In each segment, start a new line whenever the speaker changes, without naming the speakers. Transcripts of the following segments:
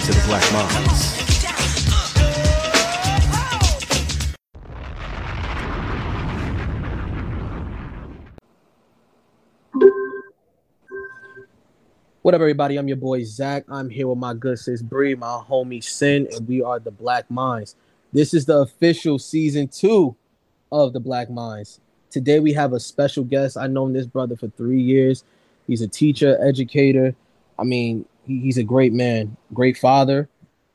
to the Black Minds. What up, everybody? I'm your boy Zac. I'm here with my good sis Bri, my homie Sin, and we are the Black Minds. This is the official season two of the Black Minds. Today we have a special guest. I've known this brother for three years. He's a teacher, educator. I mean, he, he's a great man, great father.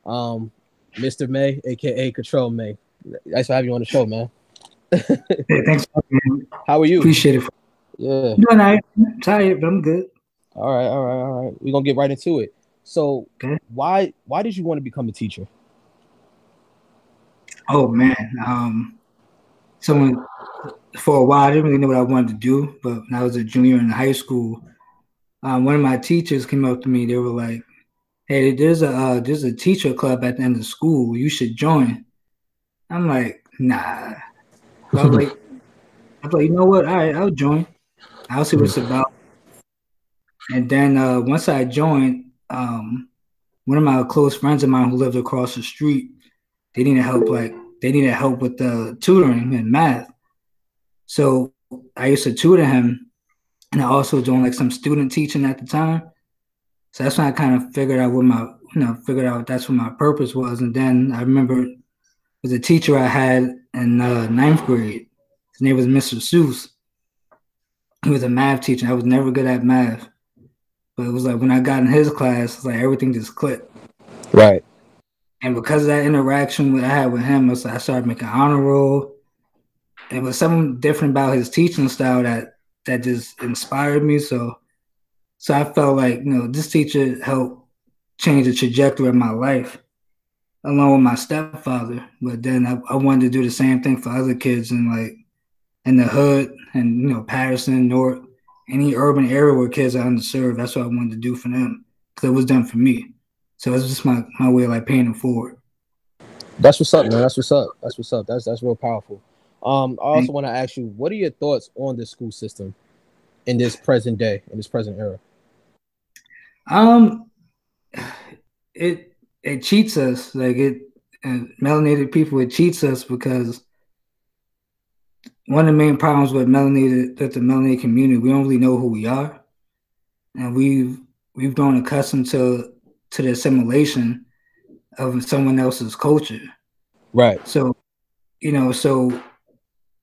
Um, Mr. May, aka Katrell May. Nice to have you on the show, man.
hey, thanks. Man.
How are you?
Appreciate it.
Yeah.
Doing all right. I'm tired, but I'm good.
All right, all right, all right. We're gonna get right into it. So
Okay.
why why did you want to become a teacher?
Oh man. Um someone for a while I didn't really know what I wanted to do, but when I was a junior in high school, um, one of my teachers came up to me, they were like, Hey, there's a uh, there's a teacher club at the end of school. You should join. I'm like, nah. So I was like, I was like, you know what? All right, I'll join. I'll see what it's about. And then uh, once I joined, um, one of my close friends of mine who lived across the street, they needed help. Like they needed help with the tutoring and math. So I used to tutor him, and I also doing like some student teaching at the time. So that's when I kind of figured out what my you know figured out that's what my purpose was. And then I remember was a teacher I had in uh, ninth grade. His name was Mr. Seuss. He was a math teacher. I was never good at math. But it was like when I got in his class, it's like everything just clicked.
Right.
And because of that interaction that I had with him, I started making honor roll. It was something different about his teaching style that that just inspired me. So so I felt like, you know, this teacher helped change the trajectory of my life along with my stepfather. But then I, I wanted to do the same thing for other kids in like in the hood and you know, Paterson, North, any urban area where kids are underserved. That's what I wanted to do for them. Because it was done for me. So it's just my, my way of like paying it forward.
That's what's up, man. That's what's up. That's what's up. That's that's real powerful. Um, I also want to ask you, what are your thoughts on the school system in this present day, in this present era?
Um, it it cheats us like it. And melanated people, it cheats us because one of the main problems with melanated with the melanated community, we don't really know who we are, and we've we've grown accustomed to to the assimilation of someone else's culture.
Right.
So, you know, so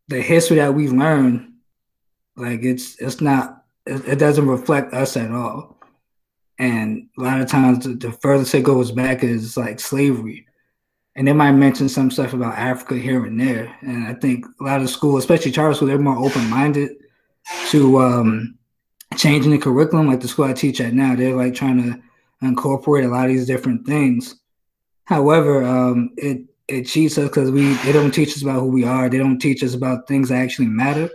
the history that we learn, like it's it's not it, it doesn't reflect us at all. And a lot of times, the, the furthest it goes back is like slavery, and they might mention some stuff about Africa here and there. And I think a lot of schools, especially charter school, they're more open minded to um, changing the curriculum. Like the school I teach at now, they're like trying to incorporate a lot of these different things. However, um, it it cheats us because we they don't teach us about who we are. They don't teach us about things that actually matter.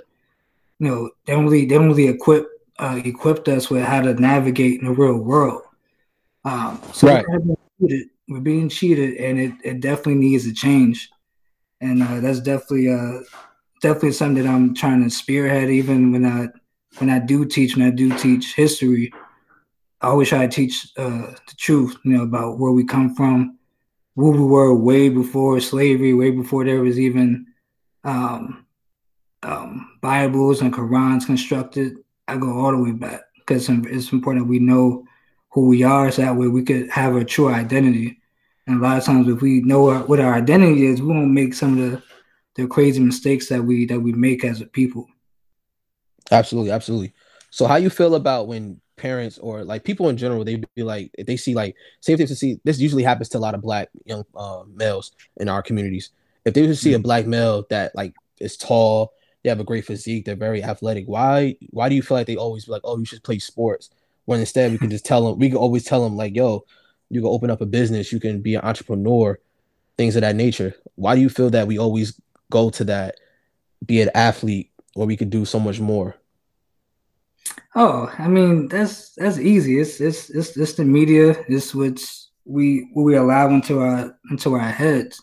You know, they don't really they don't really equip uh, equipped us with how to navigate in the real world. Um, so
Right.
we're, being cheated. we're being cheated, and it, it definitely needs to change. And uh, that's definitely uh, definitely something that I'm trying to spearhead. Even when I when I do teach, when I do teach history, I always try to teach uh, the truth. You know about where we come from, where we were way before slavery, way before there was even um, um, Bibles and Qurans constructed. I go all the way back because it's important that we know who we are, so that way we could have a true identity. And a lot of times, if we know our, what our identity is, we won't make some of the the crazy mistakes that we that we make as a people.
Absolutely, absolutely. So how you feel about when parents or like people in general they be like if they see like say if they to see this usually happens to a lot of black young uh, males in our communities. If they just see a black male that like is tall, they have a great physique, they're very athletic. Why why do you feel like they always be like, oh, you should play sports? When instead we can just tell them, we can always tell them like, yo, you can open up a business, you can be an entrepreneur, things of that nature. Why do you feel that we always go to that, be an athlete, where we could do so much more?
Oh, I mean that's that's easy. It's it's it's, it's the media. It's what's we what we allow into our into our heads.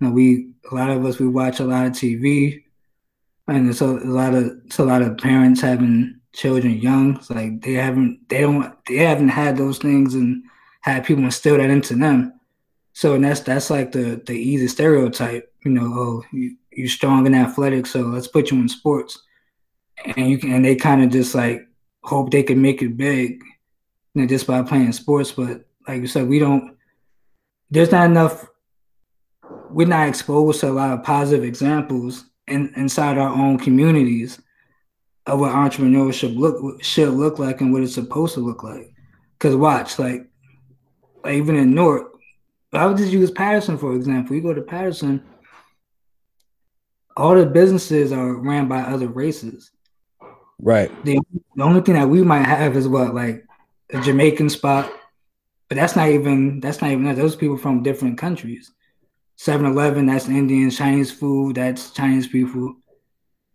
You know, we a lot of us we watch a lot of TV, and it's a, a lot of it's a lot of parents having children young. It's like they haven't they don't they haven't had those things and had people instill that into them. So and that's that's like the the easy stereotype, you know. Oh, you you're strong and athletic, so let's put you in sports, and you can and they kind of just like hope they can make it big, you know, just by playing sports. But like you said, we don't. There's not enough. We're not exposed to a lot of positive examples in, inside our own communities of what entrepreneurship look should look like and what it's supposed to look like. Because watch, like, like even in Newark, I would just use Paterson for example. You go to Paterson, all the businesses are ran by other races.
Right.
The, the only thing that we might have is what like a Jamaican spot, but that's not even that's not even those people from different countries. 7-Eleven, that's Indian, Chinese food, that's Chinese people,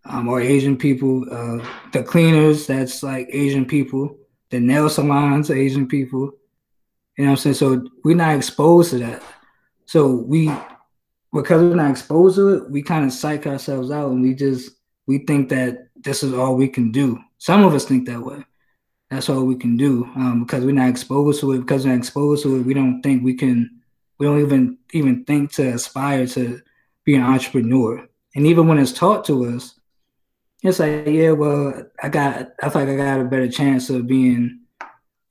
um, or Asian people. Uh, the cleaners, that's like Asian people. The nail salons, Asian people. You know what I'm saying? So we're not exposed to that. So we, because we're not exposed to it, we kind of psych ourselves out and we just, we think that this is all we can do. Some of us think that way. That's all we can do um, because we're not exposed to it. Because we're not exposed to it, we don't think we can. We don't even even think to aspire to be an entrepreneur. And even when it's taught to us, it's like, yeah, well, I got. I feel like I got a better chance of being,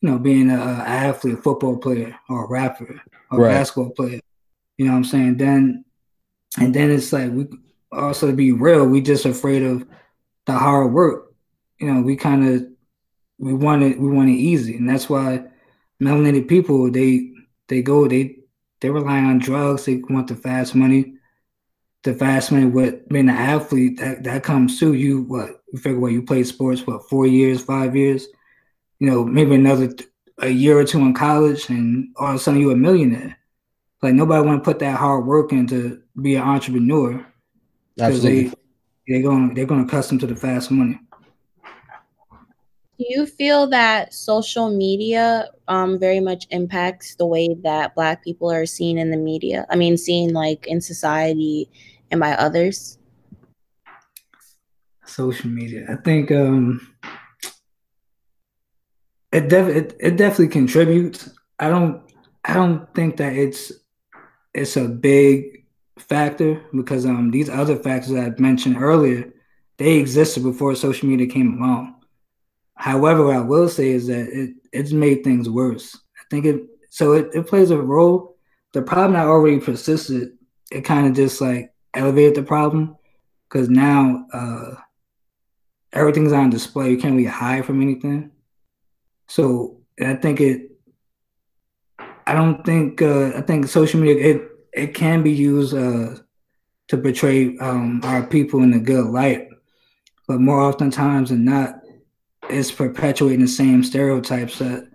you know, being a, a athlete, a football player, or a rapper, or right. a basketball player. You know what I'm saying? Then, and then it's like we also to be real, we just afraid of the hard work. You know, we kind of we want it we want it easy, and that's why melanated people they they go they they rely on drugs. They want the fast money. The fast money what being an athlete that that comes to you. What you figure? What you play sports? What four years, five years? You know, maybe another a year or two in college, and all of a sudden you're a millionaire. Like nobody want to put that hard work in to be an entrepreneur.
Absolutely. They,
they're going they're going to accustomed to the fast money.
Do you feel that social media um, very much impacts the way that Black people are seen in the media? I mean, seen like in society and by others.
Social media, I think um, it, def- it it definitely contributes. I don't I don't think that it's it's a big factor because um these other factors I mentioned earlier, they existed before social media came along. However, what I will say is that it it's made things worse. I think it so it, it plays a role. The problem that already persisted, it kind of just like elevated the problem because now uh everything's on display. You can't really hide from anything. So I think it I don't think uh, I think social media it it can be used uh, to portray um, our people in a good light, but more oftentimes than not, it's perpetuating the same stereotypes that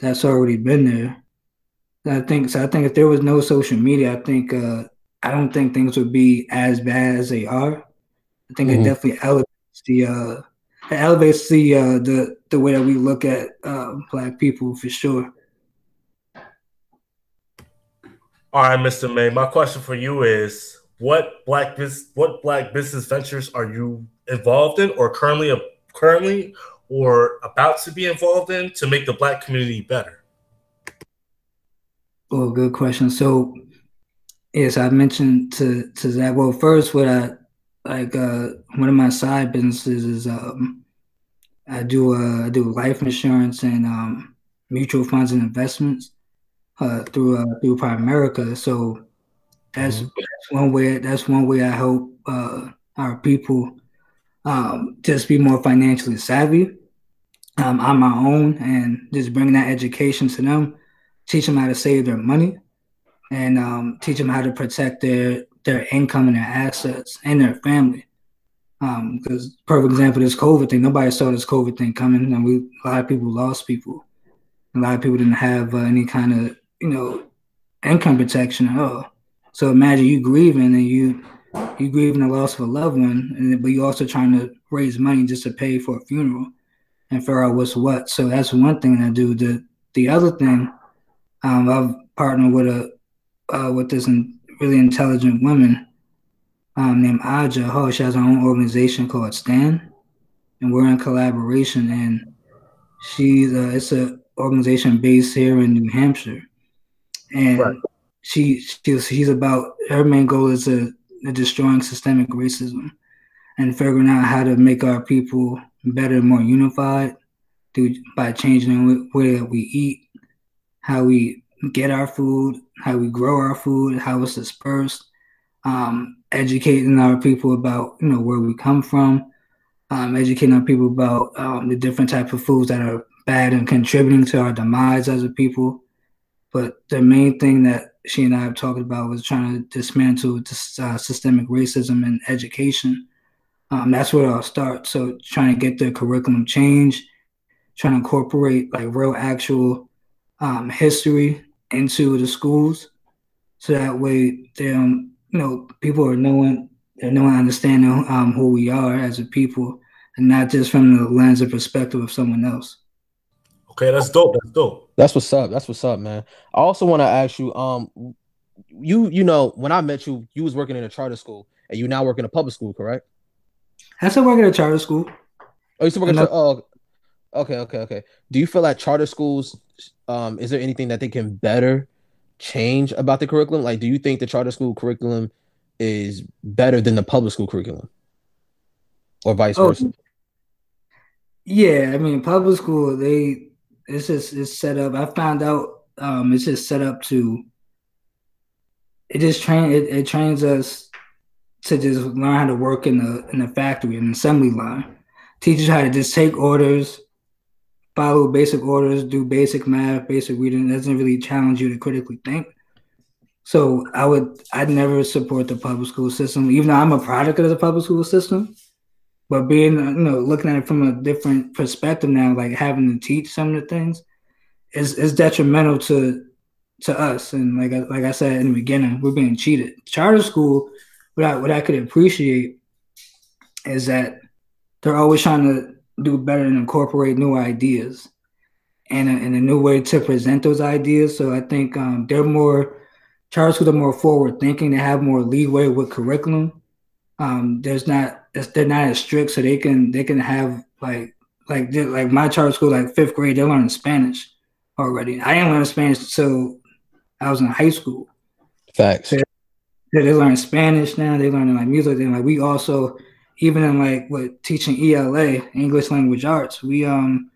that's already been there. I think so. I think if there was no social media, I think uh, I don't think things would be as bad as they are. I think mm-hmm. it definitely elevates the uh, it elevates the uh, the the way that we look at uh, black people for sure.
All right, Mr. May. My question for you is: What black business, what black business ventures are you involved in, or currently, currently, or about to be involved in to make the black community better?
Oh, good question. So, yes, I mentioned to to that. Well, first, what I like, uh, one of my side businesses is um, I do uh, I do life insurance and um, mutual funds and investments uh, through uh, through Primerica. So that's, mm-hmm. that's one way. That's one way I help uh, our people um, just be more financially savvy um, on my own, and just bring that education to them, teach them how to save their money, and um, teach them how to protect their their income and their assets and their family. Because um, perfect example, this COVID thing, nobody saw this COVID thing coming, and we a lot of people lost people. A lot of people didn't have uh, any kind of you know, income protection at all. So imagine you grieving and you you grieving the loss of a loved one, and but you're also trying to raise money just to pay for a funeral and figure out what's what. So that's one thing I do. The the other thing, um, I've partnered with a uh, with this really intelligent woman um, named Aja Ho. She has her own organization called Stan, and we're in collaboration. And she's uh, it's a organization based here in New Hampshire, and right. she she's she's about her main goal is a, a destroying systemic racism and figuring out how to make our people better and more unified through by changing the way that we eat, how we get our food, how we grow our food, how it's dispersed, um, educating our people about you know where we come from, um, educating our people about um, the different type of foods that are bad and contributing to our demise as a people. But the main thing that she and I have talked about was trying to dismantle uh, systemic racism in education. Um, that's where I'll start. So trying to get the curriculum changed, trying to incorporate like real actual um, history into the schools, so that way um, you know people are knowing they're knowing understanding um, who we are as a people, and not just from the lens or perspective of someone else.
Okay, that's dope. That's dope.
That's what's up. That's what's up, man. I also want to ask you, um, you you know, when I met you, you was working in a charter school, and you now work in a public school, correct?
I still work at a charter school.
Oh, you still work at oh, okay, okay, okay. Do you feel like charter schools? Um, is there anything that they can better change about the curriculum? Like, do you think the charter school curriculum is better than the public school curriculum, or vice oh, versa?
Yeah, I mean, public school they it's just it's set up. I found out um, it's just set up to. It just train it, it trains us to just learn how to work in the in the factory, an assembly line. Teaches how to just take orders, follow basic orders, do basic math, basic reading. It doesn't really challenge you to critically think. So I would I'd never support the public school system, even though I'm a product of the public school system. But being, you know, looking at it from a different perspective now, like having to teach some of the things, is is detrimental to to us. And like like I said in the beginning, we're being cheated. Charter school, what I what I could appreciate is that they're always trying to do better and incorporate new ideas and a, and a new way to present those ideas. So I think um, they're more charter schools are more forward thinking. They have more leeway with curriculum. Um, there's not they're not as strict, so they can they can have like like like my charter school, like fifth grade, they're learning Spanish already. I didn't learn Spanish until I was in high school.
Facts.
So they're learning Spanish now. They're learning like music. And like we also, even in like what teaching ELA, English Language Arts, we um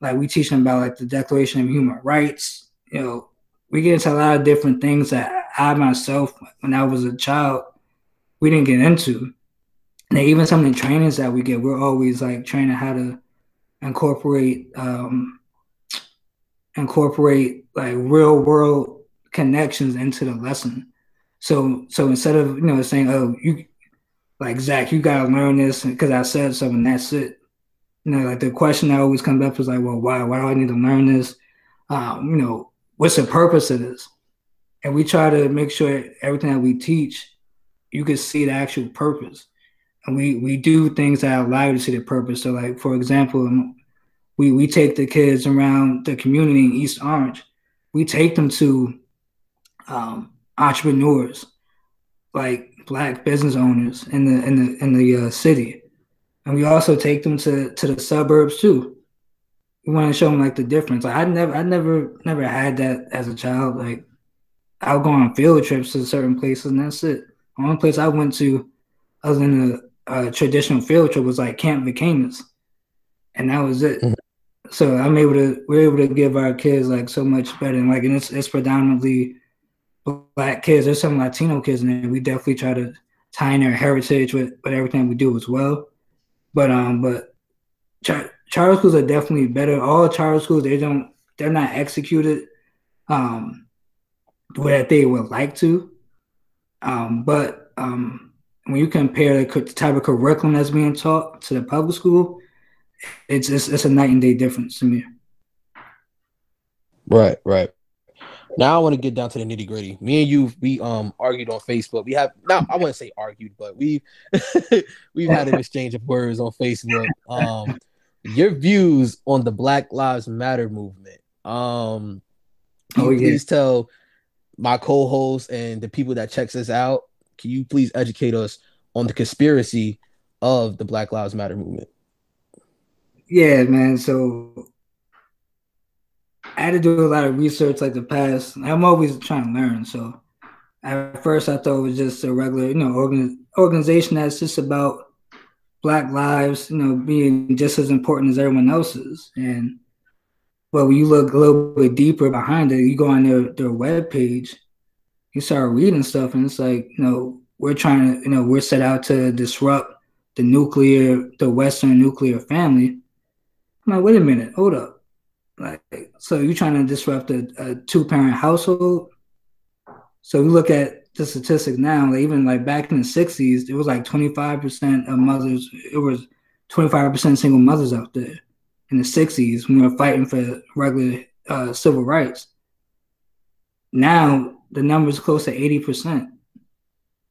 like we teach them about like the Declaration of Human Rights. You know, we get into a lot of different things that I myself, when I was a child, we didn't get into. And even some of the trainings that we get, we're always like training how to incorporate um, incorporate like real world connections into the lesson. So so instead of you know saying oh you like Zac you gotta learn this because I said so and that's it. You know like the question that always comes up is like well why why do I need to learn this? Um, you know what's the purpose of this? And we try to make sure everything that we teach you can see the actual purpose we we do things that allow you to see the purpose. So, like for example, um, we we take the kids around the community in East Orange. We take them to um, entrepreneurs, like black business owners in the in the in the uh, city, and we also take them to to the suburbs too. We want to show them like the difference. Like I never I never never had that as a child. Like I'll go on field trips to certain places, and that's it. The only place I went to other than the uh, traditional field trip was like Camp Vacamas, and that was it. Mm-hmm. So I'm able to we're able to give our kids like so much better, and like and it's it's predominantly black kids. There's some Latino kids in there. We definitely try to tie in their heritage with, with everything we do as well. But um, but char- charter schools are definitely better. All charter schools they don't they're not executed um the way that they would like to. Um, but um, when you compare the type of curriculum that's being taught to the public school, it's it's, it's a night and day difference to me.
Right, right. Now I want to get down to the nitty gritty. Me and you, we um argued on Facebook. We have now I wouldn't say argued, but we we've had an exchange of words on Facebook. Um, your views on the Black Lives Matter movement. Um, oh, yeah. please tell my co-host and the people that checks us out can you please educate us on the conspiracy of the Black Lives Matter movement?
Yeah, man. So I had to do a lot of research like the past. I'm always trying to learn. So at first I thought it was just a regular, you know, organ, organization that's just about black lives, you know, being just as important as everyone else's. And but when you look a little bit deeper behind it, you go on their their web page, you start reading stuff, and it's like, you know, we're trying to, you know, we're set out to disrupt the nuclear, the Western nuclear family. I'm like, wait a minute, hold up. Like, so you're trying to disrupt a, a two parent household? So we look at the statistics now, like even like back in the 60s, it was like 25% of mothers, it was 25% single mothers out there in the 60s when we were fighting for regular uh, civil rights. Now the number is close to 80%.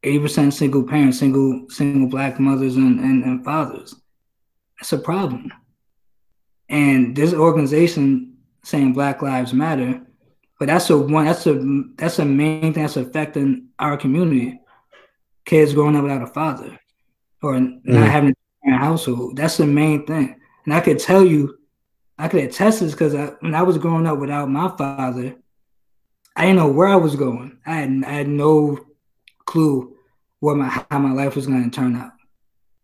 80% single parents, single single black mothers and, and, and fathers. That's a problem. And this organization saying Black Lives Matter, but that's a one that's a that's a main thing that's affecting our community. Kids growing up without a father or mm. not having a household. That's the main thing. And I could tell you, I could attest this because when I was growing up without my father, I didn't know where I was going. I had I had no clue what my how my life was going to turn out.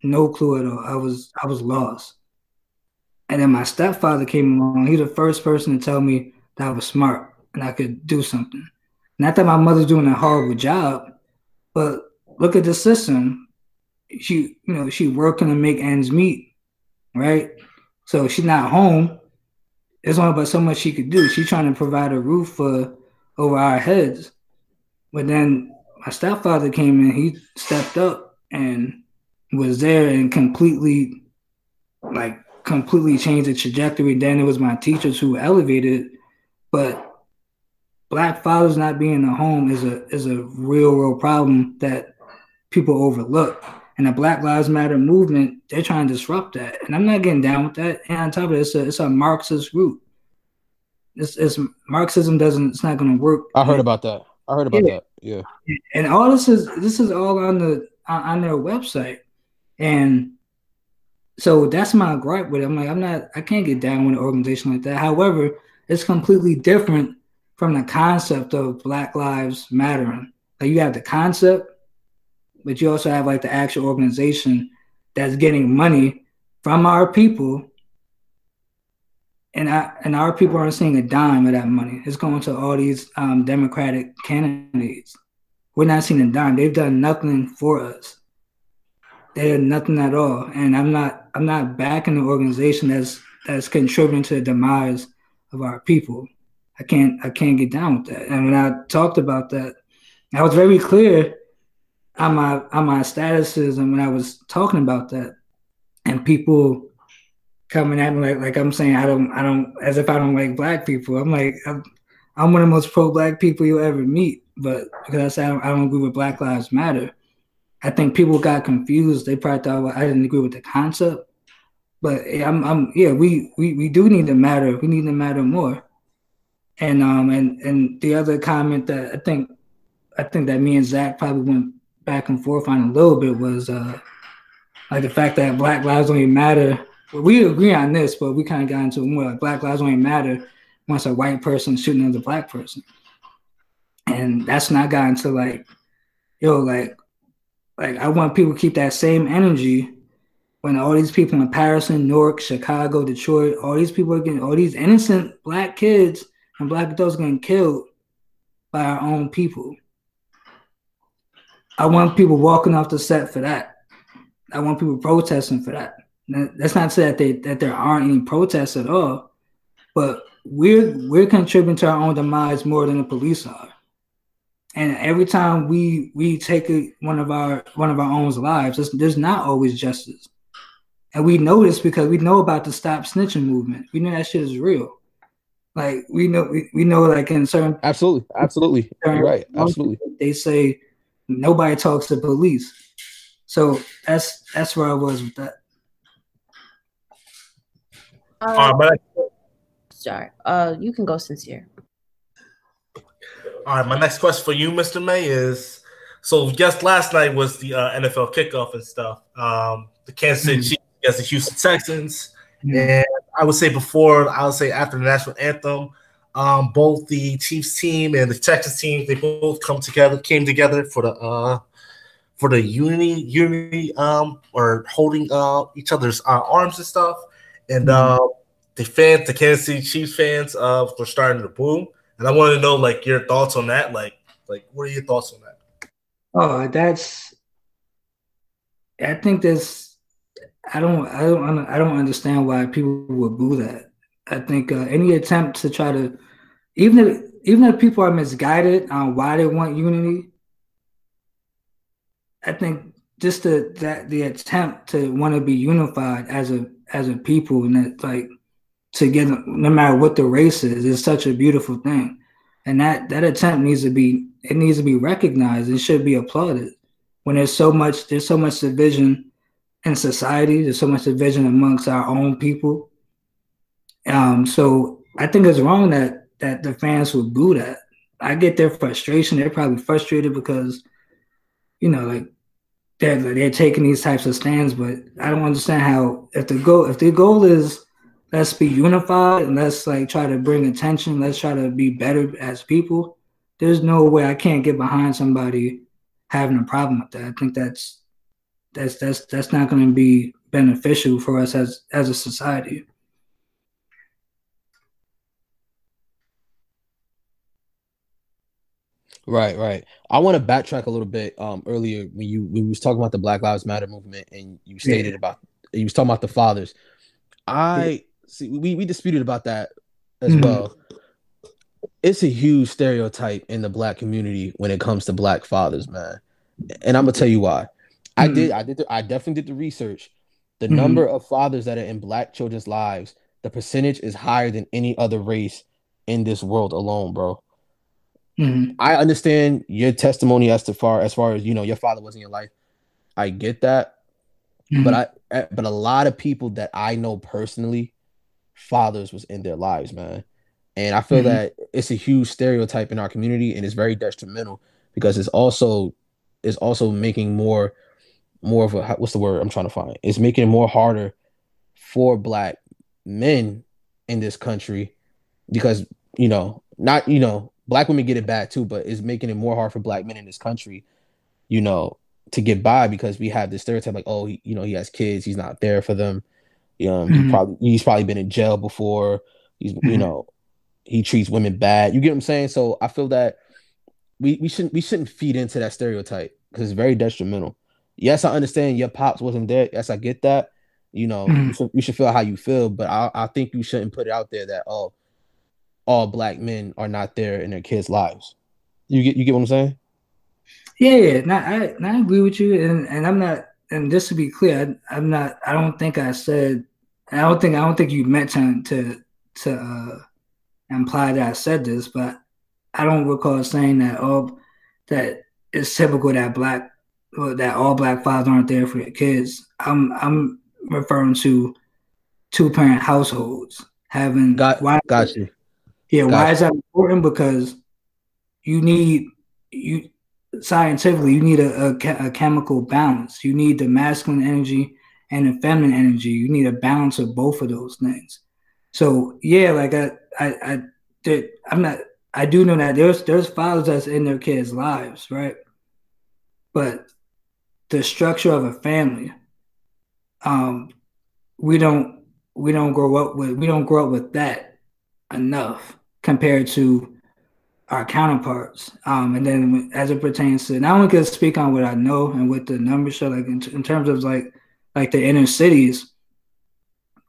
No clue at all. I was I was lost. And then my stepfather came along. He's the first person to tell me that I was smart and I could do something. Not that my mother's doing a horrible job, but look at the system. She, you know, she working to make ends meet, right? So she's not home. There's only but so much she could do. She's trying to provide a roof for over our heads. But then my stepfather came in, he stepped up and was there and completely like completely changed the trajectory. Then it was my teachers who elevated, but black fathers not being in the home is a is a real, real problem that people overlook. And the Black Lives Matter movement, they're trying to disrupt that. And I'm not getting down with that. And on top of it, it's a it's a Marxist root. It's, it's Marxism doesn't it's not gonna work.
I heard about that. I heard about yeah. that. Yeah.
And all this is this is all on the on their website, and so that's my gripe with it. I'm like, I'm not, I can't get down with an organization like that. However, it's completely different from the concept of Black Lives Mattering. Like you have the concept, but you also have like the actual organization that's getting money from our people and I, and our people aren't seeing a dime of that money. It's going to all these um, Democratic candidates. We're not seeing a dime. They've done nothing for us. They did nothing at all. And I'm not I'm not backing the organization that's that's contributing to the demise of our people. I can't I can't get down with that. And when I talked about that, I was very clear on my on my statuses and when I was talking about that. And people coming at me like like I'm saying I don't I don't as if I don't like black people. I'm like I'm, I'm one of the most pro black people you'll ever meet, but because I said I don't, I don't agree with Black Lives Matter, I think people got confused. They probably thought well, I didn't agree with the concept, but I'm I'm yeah we we we do need to matter. We need to matter more. And um and and the other comment that I think I think that me and Zac probably went back and forth on a little bit was uh like the fact that Black lives only matter we agree on this, but we kind of got into more like Black Lives Don't Matter once a white person shooting another black person, and that's not gotten to like, yo, like, like I want people to keep that same energy when all these people in Paris and Newark, Chicago, Detroit, all these people are getting, all these innocent black kids and black adults getting killed by our own people. I want people walking off the set for that. I want people protesting for that. That's not to say that they, that there aren't any protests at all, but we're we're contributing to our own demise more than the police are. And every time we we take a, one of our one of our own lives, there's, not always justice. And we know this because we know about the stop snitching movement. We know that shit is real. Like we know we, we know like in certain
absolutely absolutely certain right absolutely
they say nobody talks to police. So that's that's where I was with that.
Uh, but I, sorry, uh, you can go sincere.
All right, my next question for you, Mr. May, is so just last night was the uh, NFL kickoff and stuff. Um, the Kansas City mm-hmm. Chiefs against the Houston Texans, mm-hmm. and I would say before, I would say after the national anthem, um, both the Chiefs team and the Texas team they both come together, came together for the uh, for the unity, unity, um, or holding uh, each other's uh, arms and stuff. And mm-hmm. uh, the fans, the Kansas City Chiefs fans, uh, were starting to boo. And I wanted to know like your thoughts on that. Like, like what are your thoughts on that?
Oh, that's. I think that's. I don't. I don't. I don't understand why people would boo that. I think uh, any attempt to try to, even if even if people are misguided on why they want unity, I think just the that the attempt to want to be unified as a as a people and that like together, no matter what the race is, is such a beautiful thing, and that that attempt needs to be it needs to be recognized. It should be applauded. When there's so much there's so much division in society, there's so much division amongst our own people um, so I think it's wrong that that the fans would boo that. I get their frustration. They're probably frustrated because, you know, like they're they're taking these types of stands. But I don't understand how if the goal if the goal is let's be unified and let's like try to bring attention. Let's try to be better as people. There's no way I can't get behind somebody having a problem with that. I think that's that's that's that's not going to be beneficial for us as as a society.
Right, right. I want to backtrack a little bit. Um, earlier when you we was talking about the Black Lives Matter movement, and you stated yeah. about you was talking about the fathers. I yeah. see. We we disputed about that as mm-hmm. well. It's a huge stereotype in the black community when it comes to black fathers, man. And I'm gonna tell you why. Mm-hmm. I did. I did. The, I definitely did the research. The mm-hmm. number of fathers that are in black children's lives, the percentage is higher than any other race in this world alone, bro. Mm-hmm. I understand your testimony as to far as far as you know your father was in your life. I get that, mm-hmm. but I but a lot of people that I know personally, fathers was in their lives, man, and I feel mm-hmm. that it's a huge stereotype in our community, and it's very detrimental because it's also it's also making more more of a what's the word I'm trying to find? It's making it more harder for black men in this country because you know not you know black women get it bad too, but it's making it more hard for black men in this country, you know, to get by because we have this stereotype like, oh, he, you know, he has kids, he's not there for them. Um, mm-hmm. he probably he's probably been in jail before. He's mm-hmm. you know, he treats women bad. You get what I'm saying? So I feel that we we shouldn't we shouldn't feed into that stereotype because it's very detrimental. Yes, I understand your pops wasn't there. Yes, I get that. You know, mm-hmm. you, should, you, should, feel how you feel, but I, I think you shouldn't put it out there that oh, all black men are not there in their kids' lives. You get you get what I'm saying?
Yeah, yeah. No, I, I agree with you, and and I'm not. And just to be clear, I, am not. I don't think I said. I don't think I don't think you meant to to, to uh, imply that I said this, but I don't recall saying that. all that it's typical that black well, that all black fathers aren't there for their kids. I'm I'm referring to two parent households having
got why, got you
yeah, why is that important? Because you need you scientifically you need a, a, a, chemical balance. You need the masculine energy and the feminine energy. You need a balance of both of those things. So yeah, like I I I I'm not I do know that there's there's fathers that's in their kids' lives, right? But the structure of a family, um, we don't we don't grow up with we don't grow up with that enough compared to our counterparts. Um, and then as it pertains to not only can speak on what I know and what the numbers show, like in, in terms of like like the inner cities,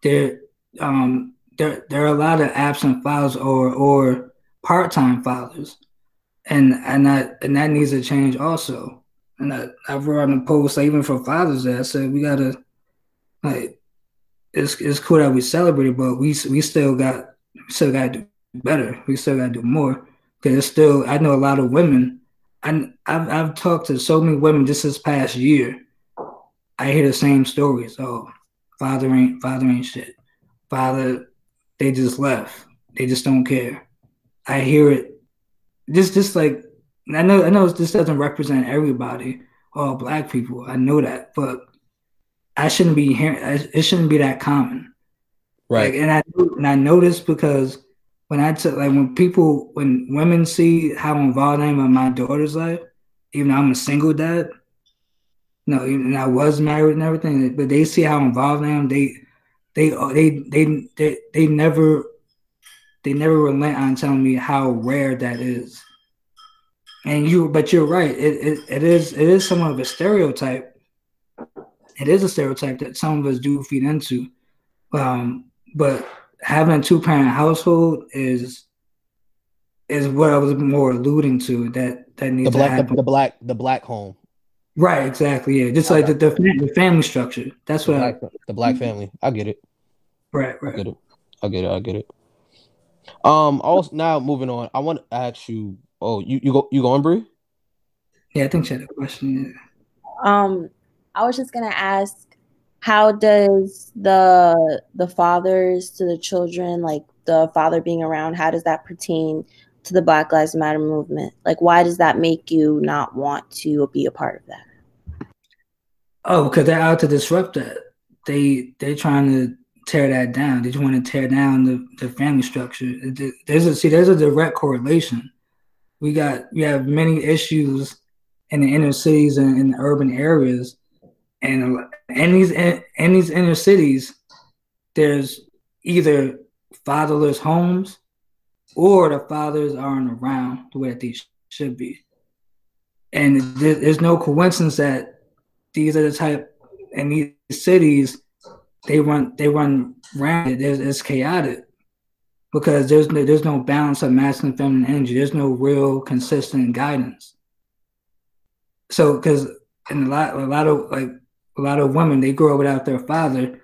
there um there there are a lot of absent fathers or or part time fathers, and and that and that needs to change also. And I, I wrote on the post like, even for Fathers Day, I said we gotta like it's it's cool that we celebrated, but we we still got still got to better. We still got to do more because it's still. I know a lot of women. I I've, I've talked to so many women just this past year. I hear the same stories. Oh, father ain't father ain't shit. Father, they just left. They just don't care. I hear it. Just just like I know I know this doesn't represent everybody, all black people. I know that, but I shouldn't be hearing. It shouldn't be that common.
Right.
Like, and I and I know this because when I took like when people when women see how involved I am in my daughter's life, even though I'm a single dad, no, and I was married and everything, but they see how involved I am. They, they, they, they, they, they never, they never relent on telling me how rare that is. And you, but you're right. It, it, it is, it is somewhat of a stereotype. It is a stereotype that some of us do feed into. Um, but having a two parent household is is what I was more alluding to that that needs
the black
to happen.
The, the black the black home.
Right, exactly. Yeah, just like the, the, the family structure. That's
The
what.
black,
I,
the black family. I get it.
right, right.
I get it. I get it. I get it. Um. Also, now moving on, I want to ask you. Oh, you you go you going, Bri?
Yeah, I think she had a question.
Um, I was just gonna ask, how does the the fathers to the children, like the father being around, how does that pertain to the Black Lives Matter movement? Like, why does that make you not want to be a part of that?
Oh, because they're out to disrupt that. They they're trying to tear that down. They just want to tear down the, the family structure. There's a see, there's a direct correlation. We got we have many issues in the inner cities and in the urban areas, and in these in these inner cities, there's either fatherless homes or the fathers aren't around the way that they sh- should be. And there- there's no coincidence that these are the type in these cities they run they run rampant. It's, it's chaotic because there's no, there's no balance of masculine and feminine energy. There's no real consistent guidance. So because in a lot a lot of like a lot of women they grow up without their father.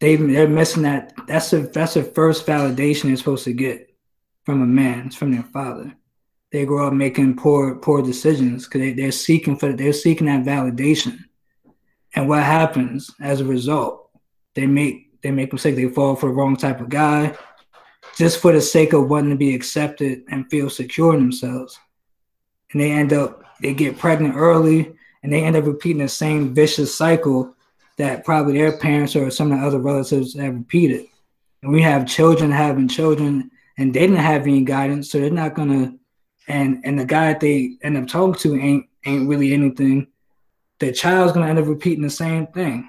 They they're missing that. That's the that's the first validation they're supposed to get from a man. It's from their father. They grow up making poor poor decisions because they, they're seeking for they're seeking that validation. And what happens as a result? They make they make mistakes. They fall for the wrong type of guy, just for the sake of wanting to be accepted and feel secure in themselves. And they end up they get pregnant early, and they end up repeating the same vicious cycle that probably their parents or some of the other relatives have repeated. And we have children having children, and they didn't have any guidance, so they're not gonna. And and the guy that they end up talking to ain't ain't really anything. The child's gonna end up repeating the same thing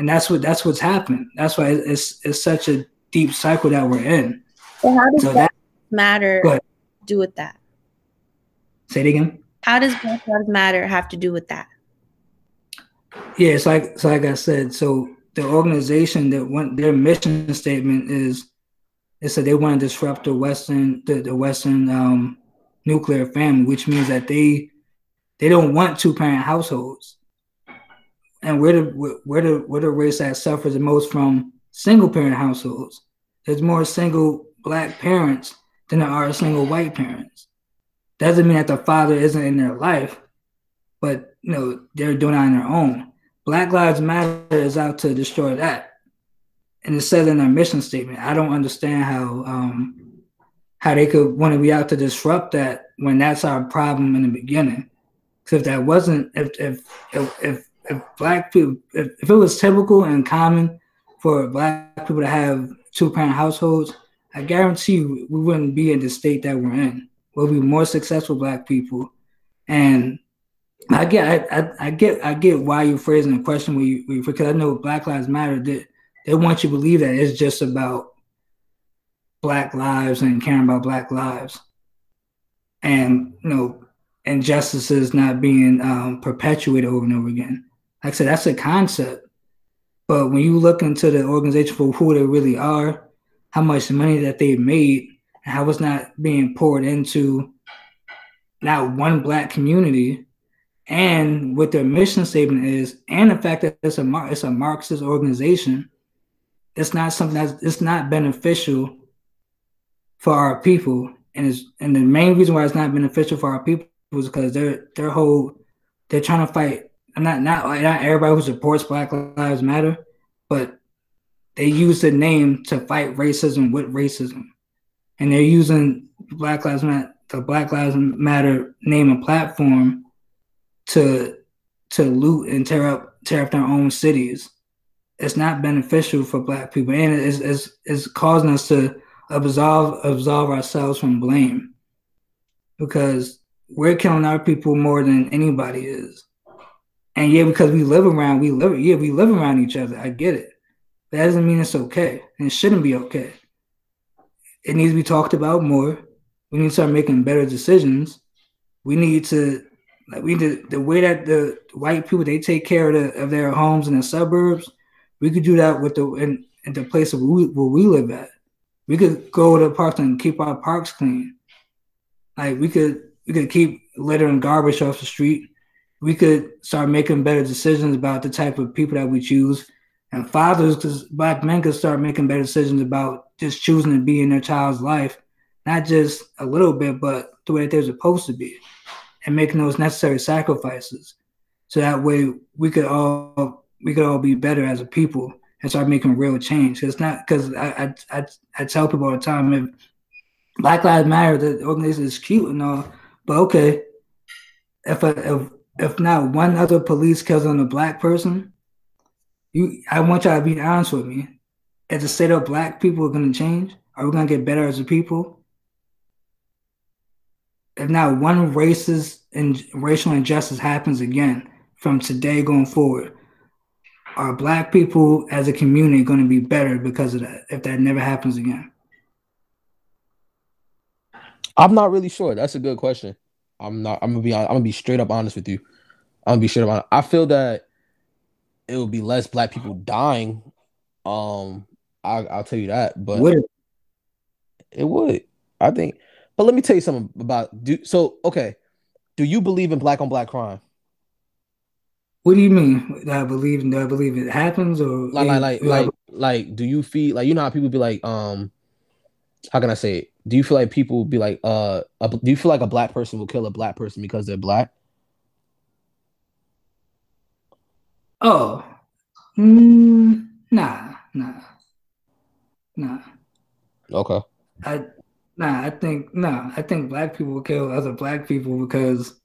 and that's what that's what's happening. That's why it's it's such a deep cycle that we're in.
So how does
So
Black
that
Lives Matter do with that?
say it again.
How does Black Lives Matter have to do with that?
Yeah, it's like it's like I said. So the organization that went their mission statement is they said they want to disrupt the Western the, the Western um, nuclear family, which means that they they don't want two parent households. And we're the we're the we're the race that suffers the most from single parent households. There's more single black parents than there are single white parents. Doesn't mean that the father isn't in their life, but you know they're doing it on their own. Black Lives Matter is out to destroy that, and it says in their mission statement. I don't understand how um, how they could want to be out to disrupt that when that's our problem in the beginning. Because if that wasn't, if if if if, if black people, if, if it was typical and common for black people to have two parent households, I guarantee you we wouldn't be in the state that we're in. We'll be more successful black people, and I get I, I, I get I get why you're phrasing the question where you because I know Black Lives Matter they, they want you to believe that it's just about black lives and caring about black lives, and you know injustices not being um, perpetuated over and over again. Like I said, that's a concept, but when you look into the organization for who they really are, how much money that they've made, and how it's not being poured into not one black community and what their mission statement is, and the fact that it's a it's a Marxist organization, it's not something that's it's not beneficial for our people, and it's and the main reason why it's not beneficial for our people is because their their whole they're trying to fight. Not not like not everybody who supports Black Lives Matter, but they use the name to fight racism with racism, and they're using Black Lives Matter the Black Lives Matter name and platform to to loot and tear up tear up their own cities. It's not beneficial for black people, and it's, it's, it's causing us to absolve absolve ourselves from blame because we're killing our people more than anybody is. And yeah, because we live around, we live yeah, we live around each other. I get it. That doesn't mean it's okay. And it shouldn't be okay. It needs to be talked about more. We need to start making better decisions. We need to like we did the way that the white people they take care of, the, of their homes in the suburbs. We could do that with the in, in the place where we, where we live at. We could go to parks and keep our parks clean. Like we could we could keep litter and garbage off the street. We could start making better decisions about the type of people that we choose. And fathers, because black men could start making better decisions about just choosing to be in their child's life, not just a little bit, but the way that they're supposed to be and making those necessary sacrifices. So that way we could all we could all be better as a people and start making real change. It's not because I, I, I I tell people all the time if Black Lives Matter, the organization is cute and all, but okay, if if if not one other police kills on a black person, you I want y'all to be honest with me. Is the state of black people going to change? Are we going to get better as a people? If not one racist and racial injustice happens again from today going forward, are black people as a community going to be better because of that if that never happens again?
I'm not really sure. That's a good question. I'm not. I'm gonna be. I'm gonna be straight up honest with you. I'm gonna be straight up. Honest. I feel that it will be less black people dying. Um, I, will tell you that, but would it? it would. I think but let me tell you something about do so okay. Do you believe in black on black crime?
What do you mean? Do I believe do I believe it happens or
like like like like, like do you feel like you know how people be like um how can I say it? Do you feel like people be like uh a, do you feel like a black person will kill a black person because they're black?
Oh, mm, nah, nah, nah.
Okay.
I Nah, I think no, nah, I think black people kill other black people because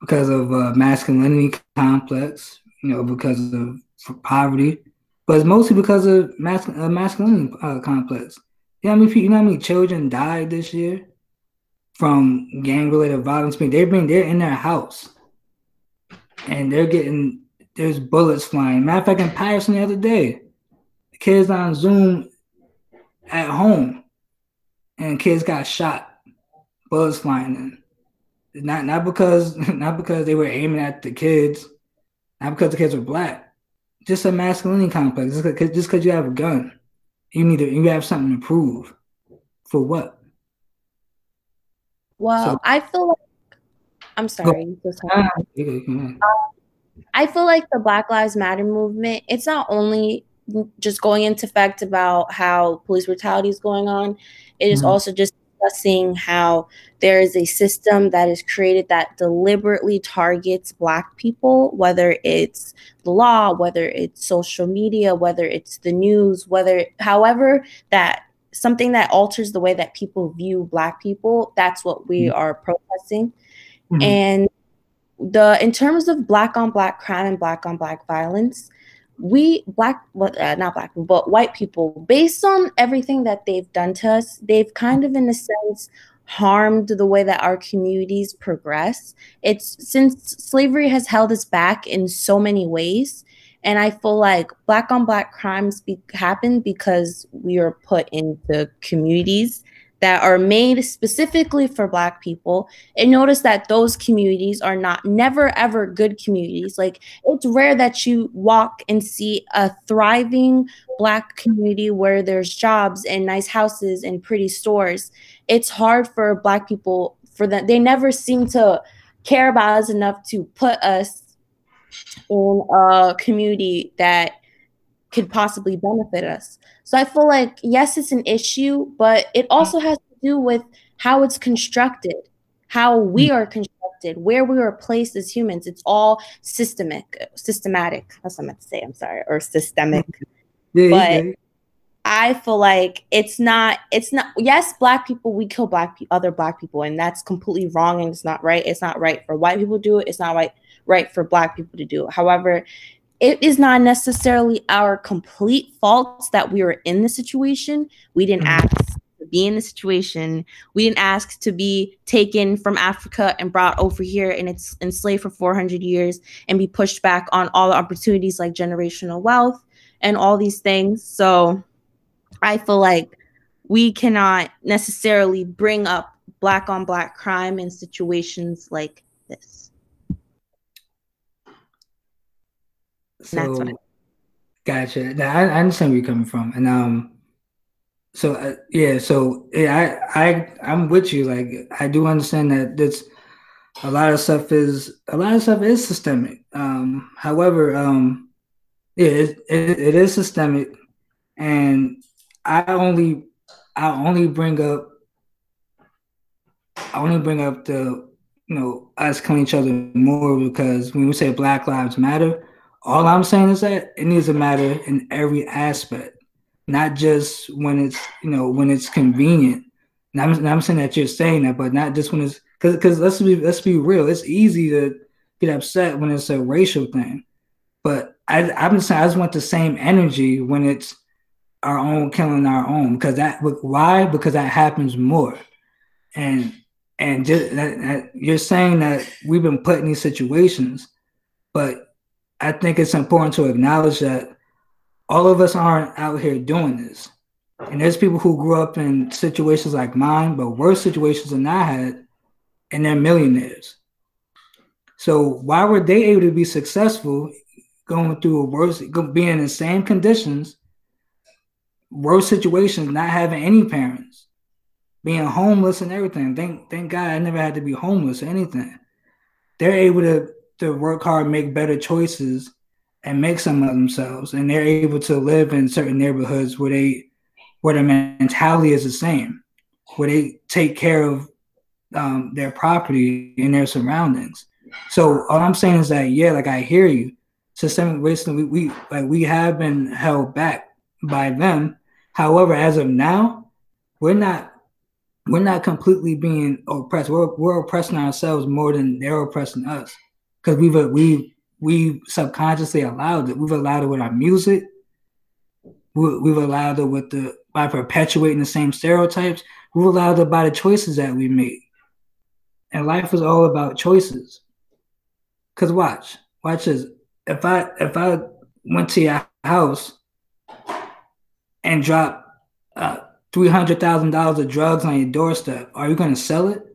because of uh, masculinity complex, you know, because of poverty, but it's mostly because of mas- uh, masculinity uh, complex. You know, many people, you know how many children died this year from gang related violence? I mean, They're being they're in their house and they're getting there's bullets flying. Matter of fact, in Paterson the other day, the kids on Zoom at home and kids got shot, bullets flying in. Not not because not because they were aiming at the kids, not because the kids were black. Just a masculinity complex. Just because just because you have a gun, you need to you have something to prove. For what?
Well, so, I feel like I'm sorry. Ah, I feel like the Black Lives Matter movement. It's not only just going into fact about how police brutality is going on. It is mm-hmm. also just discussing how there is a system that is created that deliberately targets black people whether it's the law whether it's social media whether it's the news whether however that something that alters the way that people view black people that's what we mm-hmm. are protesting mm-hmm. and the in terms of black on black crime and black on black violence we black uh, not black but white people based on everything that they've done to us they've kind of in a sense harmed the way that our communities progress. It's since slavery has held us back in so many ways and i feel like black on black crimes be- happen because we are put into communities that are made specifically for black people and notice that those communities are not never ever good communities. Like it's rare that you walk and see a thriving black community where there's jobs and nice houses and pretty stores. It's hard for black people for them they never seem to care about us enough to put us in a community that could possibly benefit us. So I feel like yes, it's an issue, but it also has to do with how it's constructed, how we mm. are constructed, where we are placed as humans. It's all systemic, systematic. That's what I meant to say. I'm sorry, or systemic. Yeah, but yeah. I feel like it's not. It's not. Yes, black people we kill black pe- other black people, and that's completely wrong, and it's not right. It's not right for white people to do it. It's not right right for black people to do it. However, it is not necessarily our complete fault that we were in the situation. We didn't mm-hmm. ask to be in the situation. We didn't ask to be taken from Africa and brought over here and it's enslaved for 400 years and be pushed back on all the opportunities like generational wealth and all these things. So I feel like we cannot necessarily bring up black on black crime in situations like this.
So, gotcha. Now, I, I, understand where you're coming from, and um, so uh, yeah, so yeah, I I I'm with you. Like, I do understand that this a lot of stuff is a lot of stuff is systemic. Um, however, um, yeah, it, it, it is systemic, and I only I only bring up I only bring up the you know us killing each other more because when we say Black Lives Matter, all I'm saying is that it needs to matter in every aspect, not just when it's you know when it's convenient. And I'm, I'm saying that you're saying that, but not just when it's because because let's be let's be real. It's easy to get upset when it's a racial thing, but I I'm saying I just want the same energy when it's our own killing our own because that why because that happens more, and and just that, that you're saying that we've been put in these situations, but I think it's important to acknowledge that all of us aren't out here doing this. And there's people who grew up in situations like mine, but worse situations than I had, and they're millionaires. So why were they able to be successful going through a worse, being in the same conditions, worse situations, not having any parents? being homeless and everything. Thank thank God I never had to be homeless or anything. They're able to to work hard, make better choices, and make some of themselves. And they're able to live in certain neighborhoods where they where the mentality is the same, where they take care of um, their property and their surroundings. So all I'm saying is that yeah, like I hear you. Systemic racism, we, we like we have been held back by them. However, as of now, we're not we're not completely being oppressed. We're, we're oppressing ourselves more than they're oppressing us because we've we we subconsciously allowed it. We've allowed it with our music. We've allowed it with the by perpetuating the same stereotypes. We've allowed it by the choices that we make. And life is all about choices. Cause watch, watch this. If I if I went to your house and dropped uh, three hundred thousand dollars of drugs on your doorstep, are you going to sell it?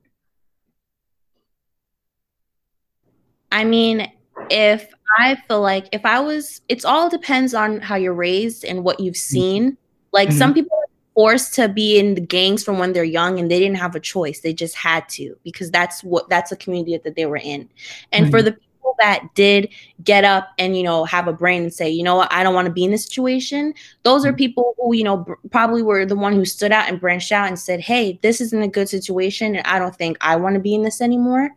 I mean, if I feel like if I was, it's all depends on how you're raised and what you've mm-hmm. seen. Like mm-hmm. some people are forced to be in the gangs from when they're young and they didn't have a choice; they just had to because that's what that's a community that they were in. And mm-hmm. for the people that did get up and you know have a brain and say you know what i don't want to be in this situation those are mm-hmm. people who you know probably were the one who stood out and branched out and said hey this isn't a good situation and i don't think i want to be in this anymore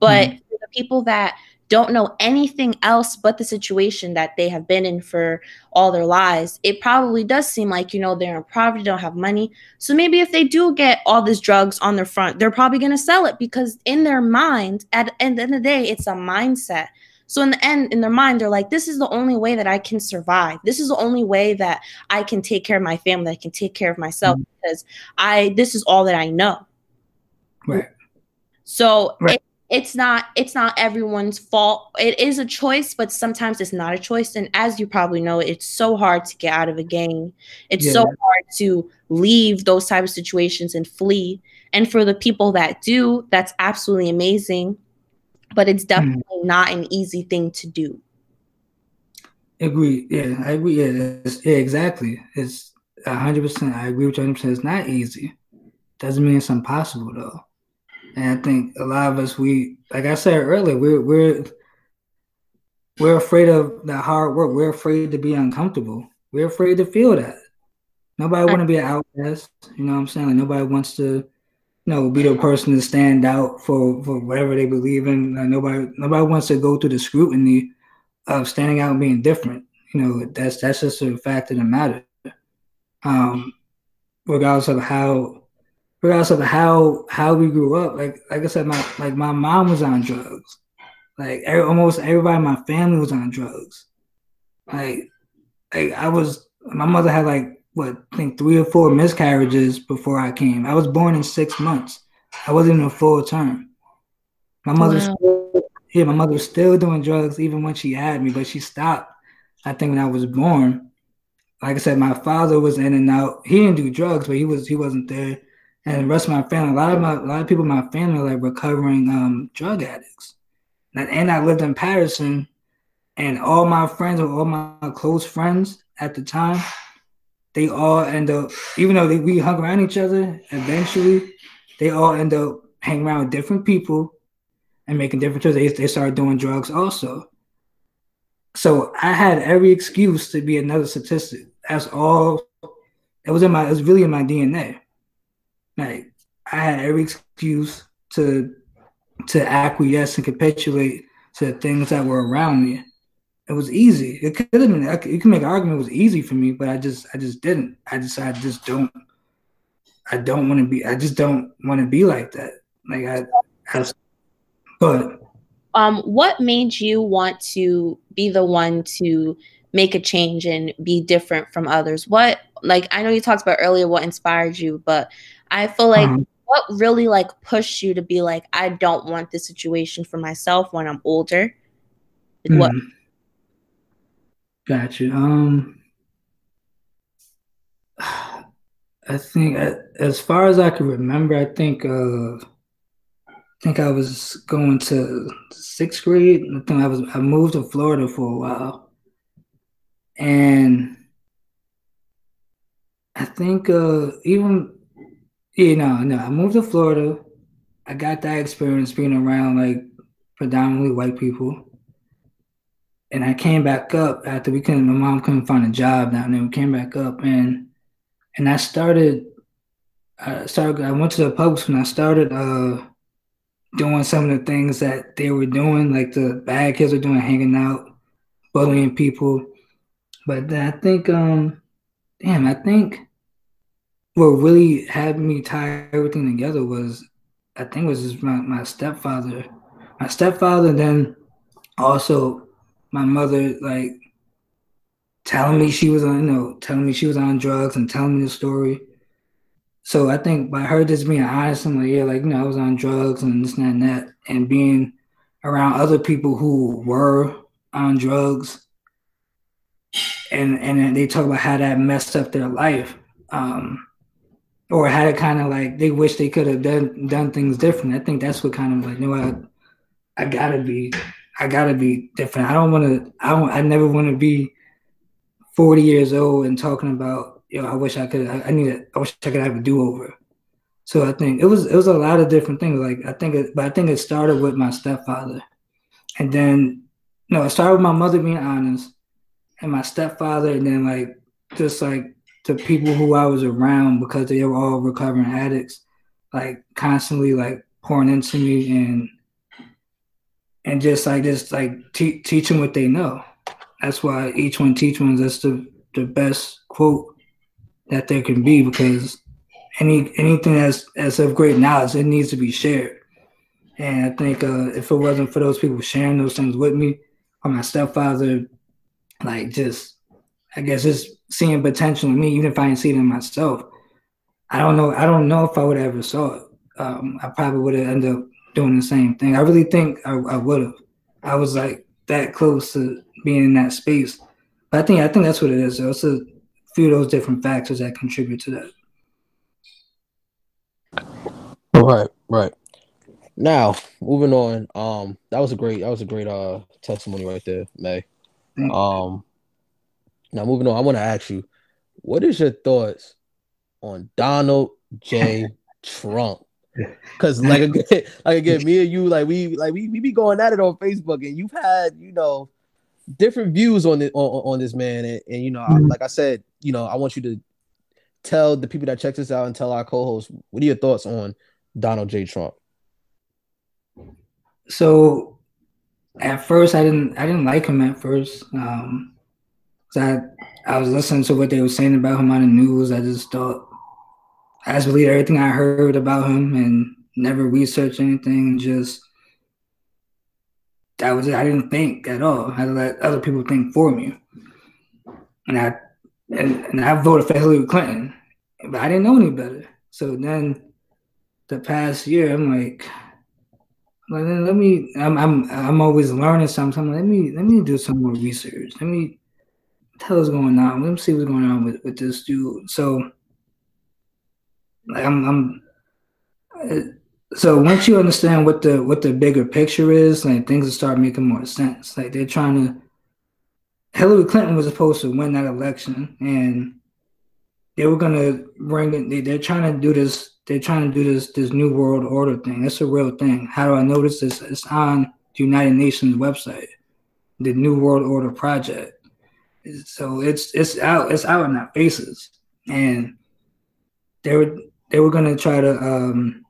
but mm-hmm. the people that don't know anything else but the situation that they have been in for all their lives, it probably does seem like, you know, they're in poverty, don't have money. So maybe if they do get all these drugs on their front, they're probably going to sell it because in their mind, at, the end of the day, it's a mindset. So in the end, in their mind, they're like, this is the only way that I can survive. This is the only way that I can take care of my family, I can take care of myself mm-hmm. because I this is all that I know.
Right.
So right. It, it's not it's not everyone's fault. It is a choice but sometimes it's not a choice. And as you probably know it's so hard to get out of a gang. It's yeah. so hard to leave those type of situations and flee. And for the people that do that's absolutely amazing. But it's mm-hmm. definitely mm. not an easy thing to do.
Agree. Yeah i agree. Yeah, yeah exactly. It's 100% i agree with you 100% it's not easy. Doesn't mean it's impossible though and I think a lot of us, we, like I said earlier, we're we're we're afraid of that hard work. We're afraid to be uncomfortable. We're afraid to feel that. Nobody want to be an outcast. You know what I'm saying? Like nobody wants to, you know, be the person to stand out for for whatever they believe in. Like nobody nobody wants to go through the scrutiny of standing out and being different. You know, that's that's just a fact of the matter. Um, regardless of how regardless of how how we grew up. Like like I said, my like my mom was on drugs. Like every, almost everybody in my family was on drugs. Like like I was my mother had like what I think three or four miscarriages before I came. I was born in six months. I wasn't in a full term. My mother, wow. yeah, my mother was still doing drugs even when she had me, but she stopped. I think when I was born. Like I said, my father was in and out. He didn't do drugs, but he was he wasn't there. And the rest of my family, a lot of my a lot of people in my family are like recovering um, drug addicts. And, I lived in Paterson, and all my friends or all my close friends at the time, they all end up, even though they, we hung around each other, eventually they all end up hanging around with different people and making different choices. They, they started doing drugs also. So I had every excuse to be another statistic. That's all. It was in my. It was really in my DNA. Like I had every excuse to to acquiesce and capitulate to things that were around me it was easy. It could have been. You can make an argument. It was easy for me, but I just, I just didn't. I just, I just don't. I don't want to be. I just don't want to be like that. Like I, I but.
Um, what made you want to be the one to make a change and be different from others? What, like, I know you talked about earlier what inspired you, but I feel like um, what really like pushed you to be like, I don't want this situation for myself when I'm older. mm What mm-hmm.
Gotcha. Um, I think as far as I can remember, I think uh, I think I was going to sixth grade. I think I was I moved to Florida for a while, and I think uh, even you know no, I moved to Florida. I got that experience being around like predominantly white people and I came back up after we couldn't. My mom couldn't find a job down there. We came back up and and I started. I started. I went to the pubs and I started uh, doing some of the things that they were doing, like the bad kids were doing, hanging out, bullying people. But I think, um, damn, I think what really had me tie everything together was, I think, it was just my, my stepfather. My stepfather then also my mother like telling me she was on, you know, telling me she was on drugs and telling me the story. So I think by her just being honest, I'm like, yeah, like, you know, I was on drugs and this and that, and being around other people who were on drugs and and they talk about how that messed up their life. Um, or had it kind of like they wish they could have done done things different. I think that's what kind of like, you know, I, I gotta be I gotta be different. I don't want to. I don't. I never want to be forty years old and talking about. You know, I wish I could. I, I need. A, I wish I could have a do over. So I think it was. It was a lot of different things. Like I think. It, but I think it started with my stepfather, and then no, it started with my mother being honest, and my stepfather, and then like just like the people who I was around because they were all recovering addicts, like constantly like pouring into me and and just like just like te- teach them what they know. That's why each one teach one. That's the the best quote that there can be because any anything that's that's of great knowledge, it needs to be shared. And I think uh, if it wasn't for those people sharing those things with me, or my stepfather, like just I guess just seeing potential in me, even if I didn't see it in myself, I don't know. I don't know if I would ever saw it. Um, I probably would have ended up doing the same thing. I really think I, I would have. I was like that close to being in that space. But I think I think that's what it is. Though. It's a few of those different factors that contribute to that.
Right, right. Now, moving on. Um, that was a great that was a great uh testimony right there, May. Um now moving on, I want to ask you, what is your thoughts on Donald J. Trump? Cause like again, like again, me and you, like we like we, we be going at it on Facebook, and you've had you know different views on this on, on this man, and, and you know, mm-hmm. like I said, you know, I want you to tell the people that check this out and tell our co-hosts what are your thoughts on Donald J. Trump.
So, at first, I didn't I didn't like him at first. Um, I I was listening to what they were saying about him on the news. I just thought I just believe everything I heard about him and never researched anything. Just that was it. I didn't think at all. I let other people think for me, and I and, and I voted for Hillary Clinton, but I didn't know any better. So then the past year, I'm like, let me. I'm I'm I'm always learning something. Let me let me do some more research. Let me tell what's going on. Let me see what's going on with, with this dude. So, like, I'm I'm. Uh, so once you understand what the what the bigger picture is, like things will start making more sense. Like they're trying to. Hillary Clinton was supposed to win that election, and they were gonna bring it. They, they're trying to do this. They're trying to do this this new world order thing. That's a real thing. How do I notice this? It's on the United Nations website, the New World Order Project. So it's it's out. It's out in our faces, and they were they were gonna try to um,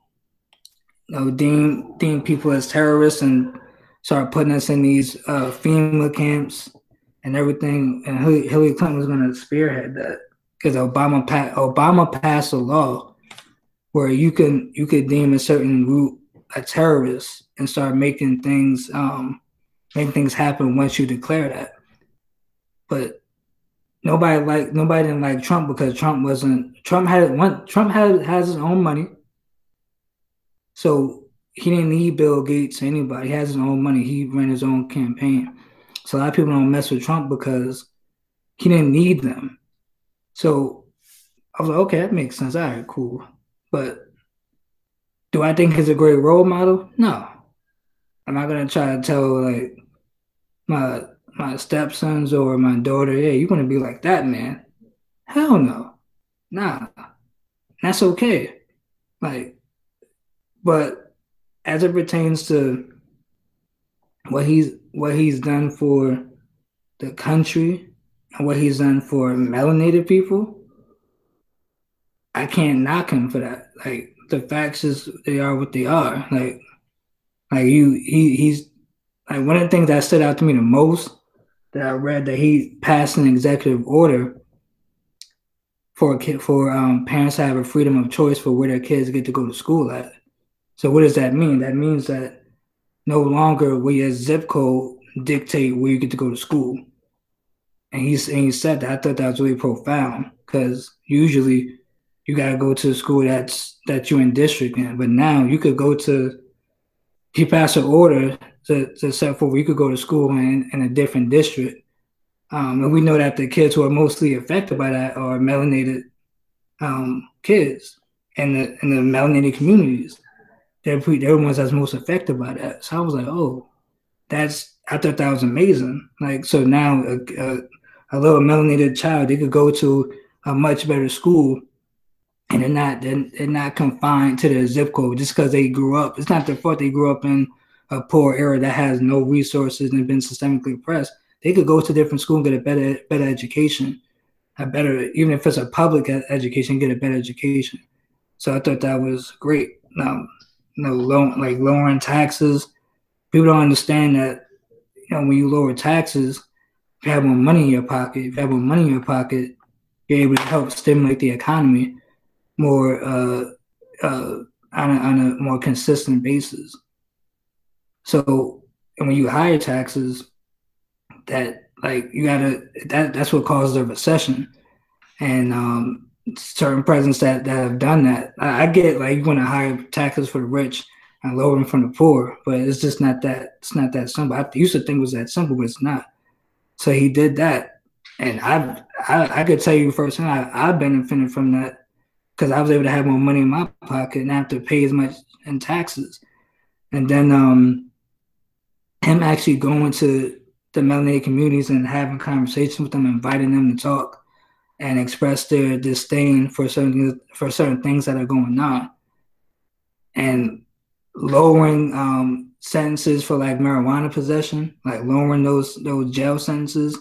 you know deem deem people as terrorists and start putting us in these uh, FEMA camps and everything. And Hillary Clinton was gonna spearhead that because Obama pa- Obama passed a law where you can you could deem a certain group a terrorist and start making things um making things happen once you declare that. But nobody like nobody didn't like Trump because Trump wasn't Trump had one Trump had has his own money. So he didn't need Bill Gates or anybody. He has his own money. He ran his own campaign. So a lot of people don't mess with Trump because he didn't need them. So I was like, okay, that makes sense. All right, cool. But do I think he's a great role model? No. I'm not gonna try to tell like my my stepsons or my daughter, yeah, you're gonna be like that, man. Hell no. Nah. That's okay. Like, but as it pertains to what he's what he's done for the country and what he's done for melanated people, I can't knock him for that. Like the facts is they are what they are. Like like you he he's like one of the things that stood out to me the most that I read that he passed an executive order for kid for um, parents to have a freedom of choice for where their kids get to go to school at. So what does that mean? That means that no longer will your zip code dictate where you get to go to school. And he's and he said that I thought that was really profound because usually you gotta go to a school that's that you're in district in, but now you could go to he passed an order to, to set forth you could go to school in, in a different district. Um, and we know that the kids who are mostly affected by that are melanated um, kids in the in the melanated communities. They're, they're the ones that's most affected by that. So I was like, oh, that's I thought that was amazing. Like so now a, a, a little melanated child, they could go to a much better school and they're not they're, they're not confined to their zip code just because they grew up. It's not their fault they grew up in a poor area that has no resources and been systemically oppressed. They could go to different school and get a better better education, a better even if it's a public education, get a better education. So I thought that was great. Um, you know, low, like lowering taxes. People don't understand that. You know, when you lower taxes, if you have more money in your pocket, if you have more money in your pocket, you're able to help stimulate the economy more uh, uh, on, a, on a more consistent basis. So when you higher taxes, that like you gotta that that's what causes a recession, and um, certain presidents that that have done that. I, I get like you want to higher taxes for the rich and lower them from the poor, but it's just not that it's not that simple. I used to think it was that simple, but it's not. So he did that, and I I, I could tell you firsthand I, I've benefited from that because I was able to have more money in my pocket and have to pay as much in taxes. And then um, him actually going to the melanated communities and having conversations with them, inviting them to talk and express their disdain for certain for certain things that are going on, and lowering um, sentences for like marijuana possession, like lowering those those jail sentences,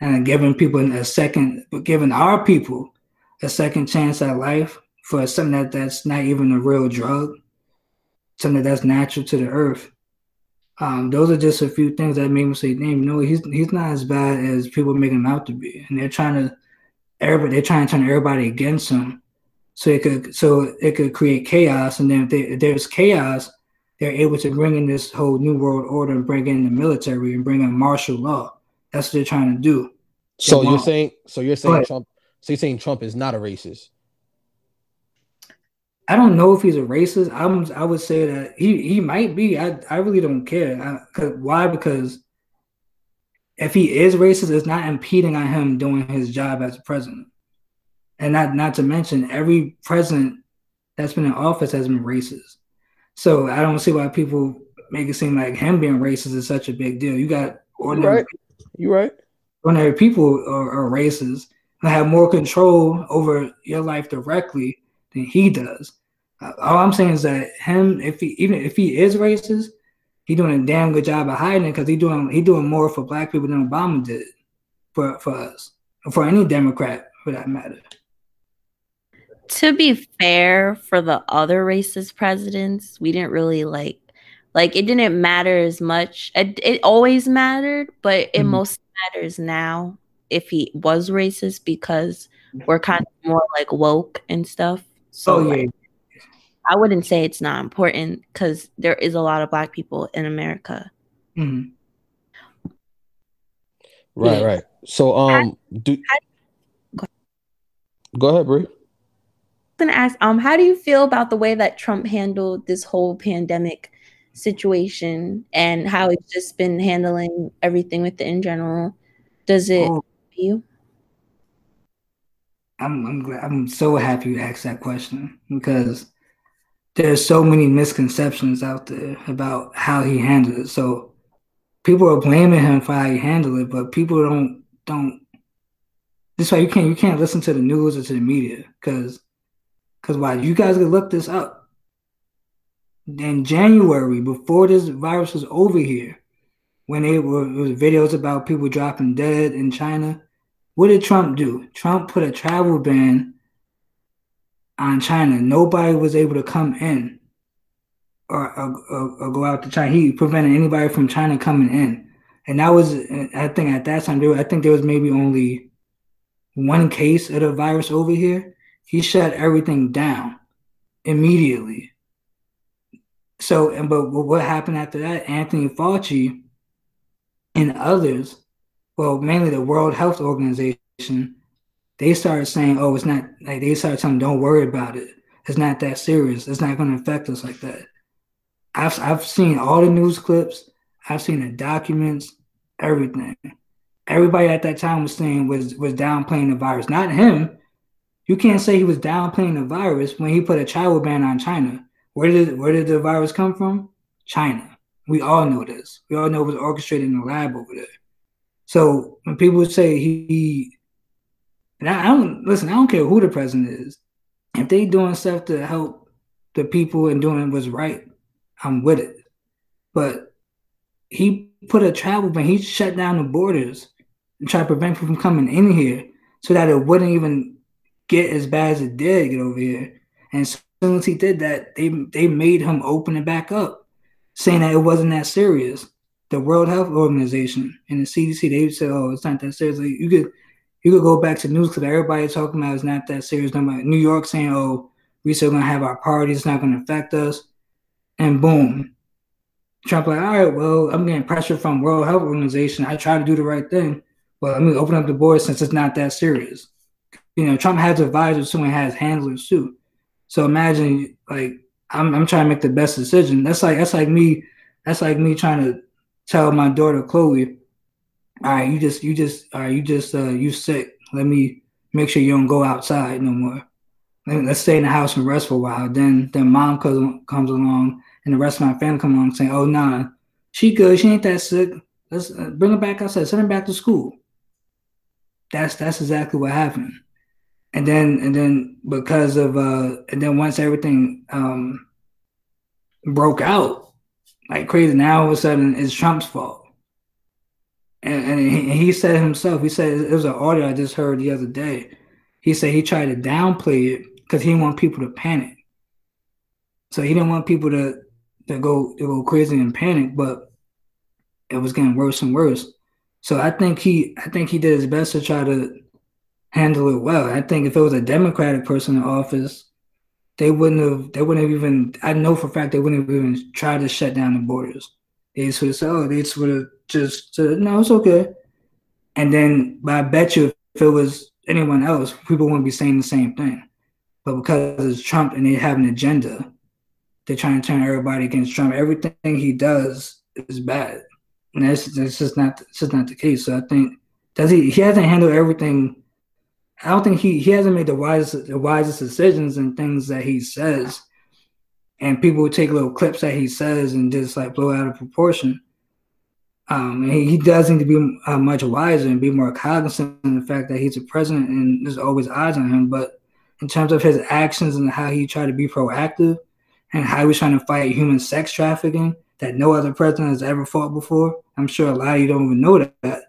and giving people a second, giving our people a second chance at life for something that, that's not even a real drug, something that's natural to the earth. Um, those are just a few things that make me say, "Damn, you know, he's he's not as bad as people make him out to be." And they're trying to, everybody, they're trying to turn everybody against him, so it could so it could create chaos. And then if, they, if there's chaos, they're able to bring in this whole new world order and bring in the military and bring in martial law. That's what they're trying to do.
So you're saying, so you're saying Trump So you're saying Trump is not a racist?
I don't know if he's a racist. I'm, I would say that he, he might be. I, I really don't care. I, why? Because if he is racist, it's not impeding on him doing his job as a president. And not not to mention every president that's been in office has been racist. So I don't see why people make it seem like him being racist is such a big deal. You got ordinary,
right. you right.
Ordinary people are, are racist and have more control over your life directly than he does. Uh, all I'm saying is that him, if he even if he is racist, he doing a damn good job of hiding it because he doing he doing more for black people than Obama did for for us, for any Democrat for that matter.
To be fair, for the other racist presidents, we didn't really like like it didn't matter as much. It, it always mattered, but it mm-hmm. most matters now if he was racist because we're kind of more like woke and stuff. So oh, yeah. Like, I wouldn't say it's not important because there is a lot of black people in America.
Mm-hmm.
Right, yeah. right. So, um, do go, go ahead, Bri.
I'm gonna ask, um, how do you feel about the way that Trump handled this whole pandemic situation and how he's just been handling everything with it in general? Does it oh, you?
I'm I'm glad, I'm so happy you asked that question because there's so many misconceptions out there about how he handled it. So people are blaming him for how he handled it, but people don't don't. This why you can't you can't listen to the news or to the media because because why you guys could look this up. In January, before this virus was over here, when were it was videos about people dropping dead in China, what did Trump do? Trump put a travel ban on China. Nobody was able to come in or, or, or, go out to China. He prevented anybody from China coming in. And that was, I think at that time, I think there was maybe only one case of the virus over here. He shut everything down immediately. So, and but what happened after that? Anthony Fauci and others, well, mainly the World Health Organization, they started saying, "Oh, it's not." Like they started telling, "Don't worry about it. It's not that serious. It's not going to affect us like that." I've I've seen all the news clips. I've seen the documents, everything. Everybody at that time was saying was was downplaying the virus. Not him. You can't say he was downplaying the virus when he put a travel ban on China. Where did where did the virus come from? China. We all know this. We all know it was orchestrated in the lab over there. So when people say he and I, I don't listen. I don't care who the president is. If they doing stuff to help the people and doing what's right, I'm with it. But he put a travel ban. He shut down the borders and tried to prevent people from coming in here so that it wouldn't even get as bad as it did get over here. And as soon as he did that, they they made him open it back up, saying that it wasn't that serious. The World Health Organization and the CDC, they said, "Oh, it's not that serious." Like, you could you could go back to news because everybody talking about it's not that serious. Nobody, New York saying, "Oh, we still gonna have our parties. It's not gonna affect us," and boom, Trump like, "All right, well, I'm getting pressure from World Health Organization. I try to do the right thing. Well, let me open up the board since it's not that serious." You know, Trump has advisors and has handlers too. So imagine, like, I'm I'm trying to make the best decision. That's like that's like me. That's like me trying to tell my daughter Chloe all right, you just you just all right, you just uh you sick. Let me make sure you don't go outside no more. Let's stay in the house and rest for a while. Then then mom comes comes along and the rest of my family come along saying, oh nah, she good, she ain't that sick. Let's uh, bring her back outside, send her back to school. That's that's exactly what happened. And then and then because of uh and then once everything um broke out like crazy, now all of a sudden it's Trump's fault and, and he, he said himself, he said it was an audio I just heard the other day. He said he tried to downplay it because he didn't want people to panic. So he didn't want people to to go to go crazy and panic, but it was getting worse and worse. So I think he I think he did his best to try to handle it well. I think if it was a Democratic person in office, they wouldn't have they wouldn't have even I know for a fact they wouldn't have even tried to shut down the borders. They just would have said, oh, they would have just said, no, it's okay. And then, but I bet you if it was anyone else, people wouldn't be saying the same thing. But because it's Trump and they have an agenda, they're trying to turn everybody against Trump. Everything he does is bad, and that's, that's just not that's just not the case. So I think does he he hasn't handled everything. I don't think he he hasn't made the wisest the wisest decisions and things that he says, and people take little clips that he says and just like blow out of proportion. Um, and he, he does need to be uh, much wiser and be more cognizant of the fact that he's a president and there's always eyes on him. But in terms of his actions and how he tried to be proactive and how he's trying to fight human sex trafficking that no other president has ever fought before, I'm sure a lot of you don't even know that.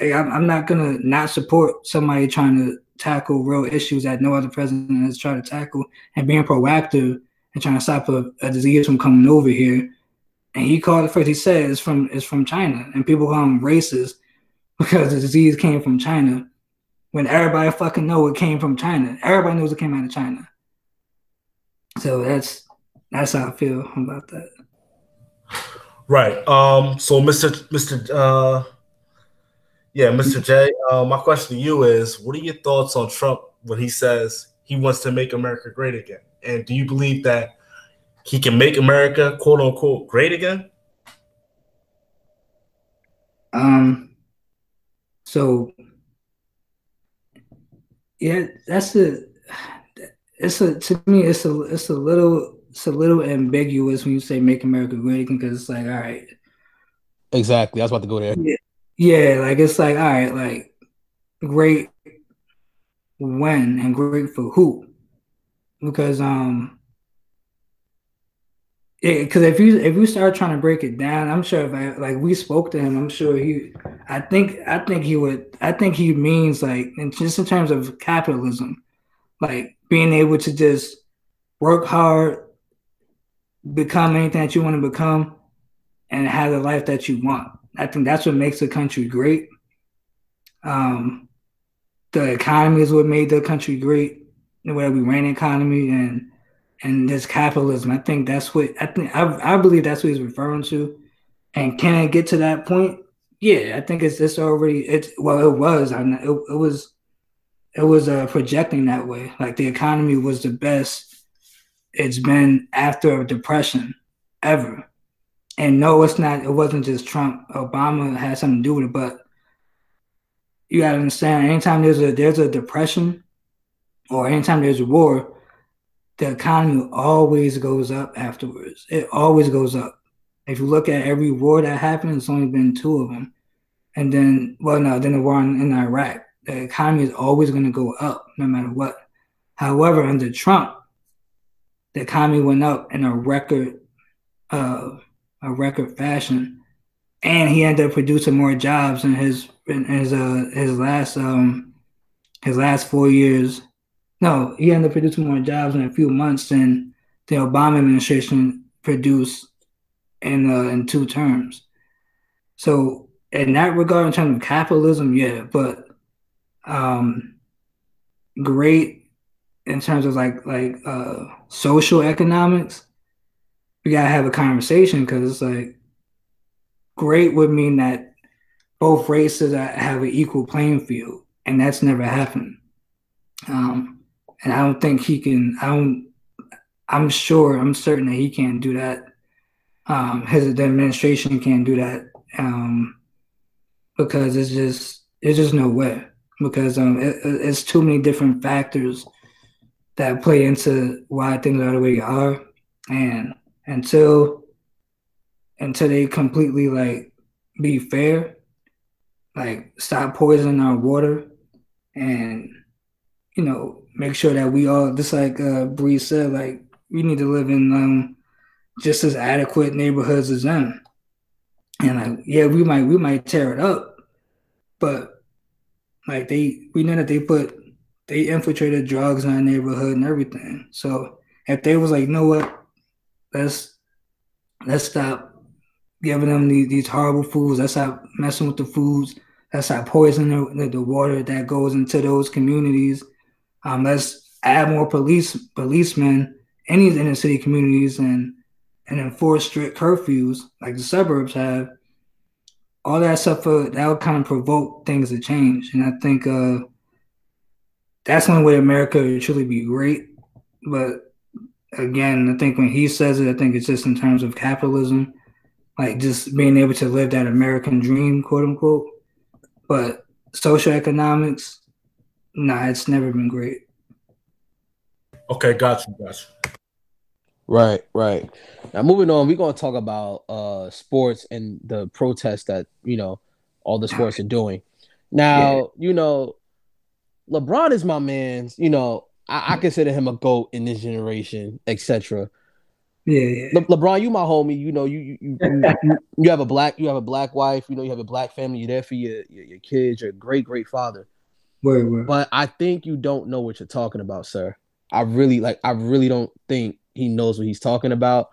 Hey, I'm, I'm not gonna not support somebody trying to tackle real issues that no other president has tried to tackle and being proactive and trying to stop a, a disease from coming over here and he called it first. He said it's from it's from China, and people call him racist because the disease came from China. When everybody fucking know it came from China, everybody knows it came out of China. So that's that's how I feel about that.
Right. Um. So, Mr. Mr. Uh, yeah, Mr. J. Uh, my question to you is: What are your thoughts on Trump when he says he wants to make America great again? And do you believe that he can make America quote unquote great again?
Um so yeah, that's a it's a to me it's a it's a little it's a little ambiguous when you say make America great again because it's like all right.
Exactly. I was about to go there.
Yeah, yeah, like it's like all right, like great when and great for who? Because um because if you if you start trying to break it down, I'm sure if I like we spoke to him, I'm sure he, I think I think he would, I think he means like, and just in terms of capitalism, like being able to just work hard, become anything that you want to become, and have the life that you want. I think that's what makes the country great. Um, the economy is what made the country great. The way we ran the economy and and this capitalism. I think that's what I think. I, I believe that's what he's referring to. And can I get to that point? Yeah, I think it's it's already it's well it was I it, it was it was uh, projecting that way. Like the economy was the best it's been after a depression ever. And no, it's not. It wasn't just Trump. Obama had something to do with it, but you gotta understand. Anytime there's a there's a depression, or anytime there's a war, the economy always goes up afterwards. It always goes up. If you look at every war that happened, it's only been two of them. And then, well, no, then the war in, in Iraq. The economy is always going to go up no matter what. However, under Trump, the economy went up in a record, uh, a record fashion, and he ended up producing more jobs in his in his uh his last um his last four years no, he ended up producing more jobs in a few months than the Obama administration produced in uh, in two terms. So in that regard, in terms of capitalism, yeah, but um, great in terms of like like uh, social economics. We gotta have a conversation because it's like great would mean that both races have an equal playing field, and that's never happened. Um, and I don't think he can. I don't. I'm sure. I'm certain that he can't do that. Um, his administration can't do that um, because it's just it's just no way because um, it, it's too many different factors that play into why things are the way they are, and until until they completely like be fair, like stop poisoning our water, and you know make sure that we all, just like uh, Bri said, like we need to live in um, just as adequate neighborhoods as them. And like, yeah, we might we might tear it up, but like they, we know that they put they infiltrated drugs in our neighborhood and everything. So if they was like, you know what, let's let's stop giving them these, these horrible foods. Let's stop messing with the foods. Let's stop poisoning the, the water that goes into those communities um, let's add more police policemen in these inner city communities and and enforce strict curfews like the suburbs have. All that stuff uh, that would kind of provoke things to change, and I think uh, that's one way America would truly be great. But again, I think when he says it, I think it's just in terms of capitalism, like just being able to live that American dream, quote unquote. But social economics, nah, it's never been great.
Okay, got you, got you.
Right, right. Now moving on, we're gonna talk about uh sports and the protests that you know all the sports are doing. Now, yeah. you know, LeBron is my man. You know, I, I consider him a goat in this generation, etc.
Yeah, yeah.
Le- LeBron, you my homie. You know, you you, you you, you have a black you have a black wife. You know, you have a black family. You're there for your your, your kids. You're a great great father.
Word, word.
But I think you don't know what you're talking about, sir. I really like. I really don't think he knows what he's talking about,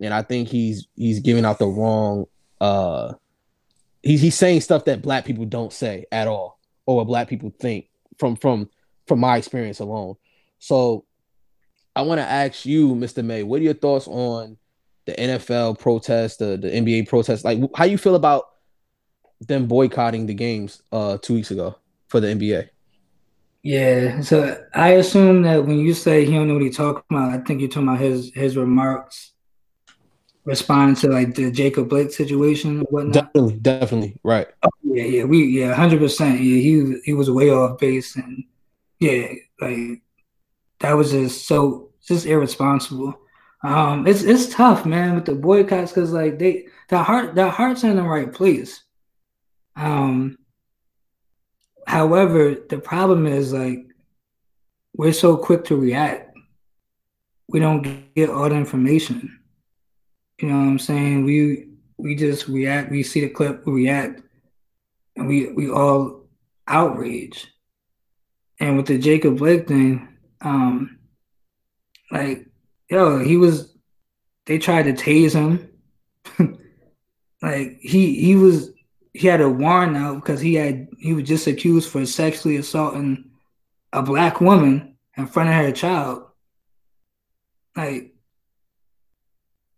and I think he's he's giving out the wrong. uh He's he's saying stuff that black people don't say at all, or what black people think from from from my experience alone. So I want to ask you, Mr. May, what are your thoughts on the NFL protest, the, the NBA protest? Like how you feel about them boycotting the games uh two weeks ago for the NBA?
Yeah, so I assume that when you say he don't know what he's talking about, I think you're talking about his his remarks responding to like the Jacob Blake situation or whatnot.
Definitely, definitely, right.
Oh, yeah, yeah, we yeah, hundred percent. Yeah, he he was way off base and yeah, like that was just so just irresponsible. Um, it's it's tough, man, with the boycotts because like they the heart the heart's in the right place. Um, however, the problem is like we're so quick to react. We don't get all the information. You know what I'm saying? We we just react. We see the clip, we react, and we we all outrage. And with the Jacob Blake thing, um, like, yo, he was they tried to tase him. like he he was he had a warrant out because he had he was just accused for sexually assaulting a black woman in front of her child. Like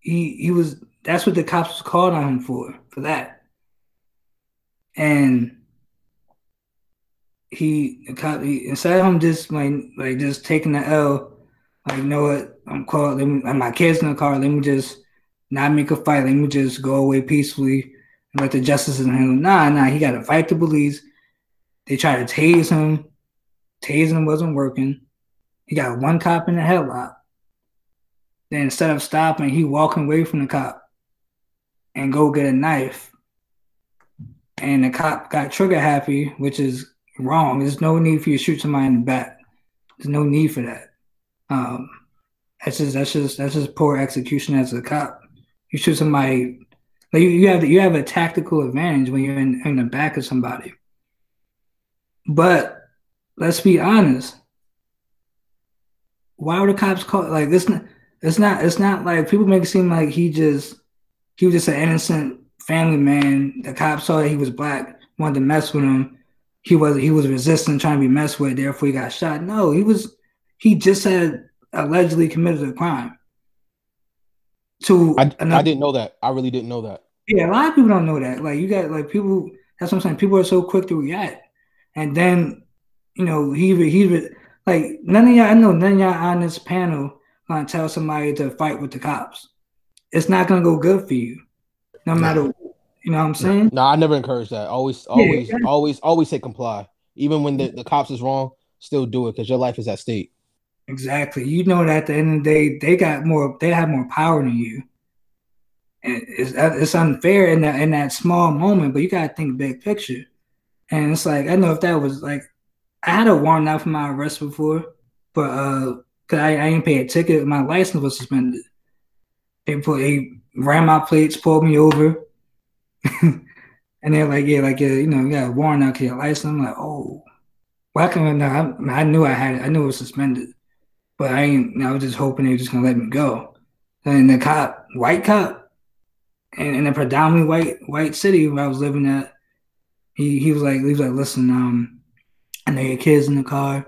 he he was that's what the cops was called on him for for that. And he, he instead of him just like like just taking the L, like you know what, I'm called. Let me, my kids in the car. Let me just not make a fight. Let me just go away peacefully and let the justices handle. Nah, nah. He got to fight the police. They tried to tase him. Tasing wasn't working. He got one cop in the headlock. Then instead of stopping, he walking away from the cop and go get a knife. And the cop got trigger happy, which is wrong. There's no need for you to shoot somebody in the back. There's no need for that. Um, that's just that's just that's just poor execution as a cop. You shoot somebody like you, you have you have a tactical advantage when you're in, in the back of somebody. But let's be honest. Why were the cops called like this? It's not it's not like people make it seem like he just he was just an innocent family man. The cops saw that he was black, wanted to mess with him, he was he was resisting trying to be messed with, therefore he got shot. No, he was he just had allegedly committed a crime.
To I, another, I didn't know that. I really didn't know that.
Yeah, a lot of people don't know that. Like you got like people. That's what I'm saying. People are so quick to react, and then you know he he like none of y'all. I know none of y'all on this panel gonna tell somebody to fight with the cops. It's not gonna go good for you, no matter you know what I'm saying?
No, I never encourage that. Always, always, yeah. always, always say comply. Even when the, the cops is wrong, still do it because your life is at stake.
Exactly. You know that at the end of the day, they got more. They have more power than you. And it's it's unfair in that in that small moment, but you gotta think big picture. And it's like I know if that was like I had a warrant out for my arrest before, but uh, cause I, I didn't pay a ticket, my license was suspended. They put they ran my plates, pulled me over, and they're like, yeah, like, you know, you got a warrant out for your license. I'm like, oh, why can I, I, I knew I had it. I knew it was suspended, but I ain't, I was just hoping they were just gonna let me go. And the cop, white cop, and in a predominantly white white city where I was living at, he he was like, he was like, listen, um, I know your kids in the car.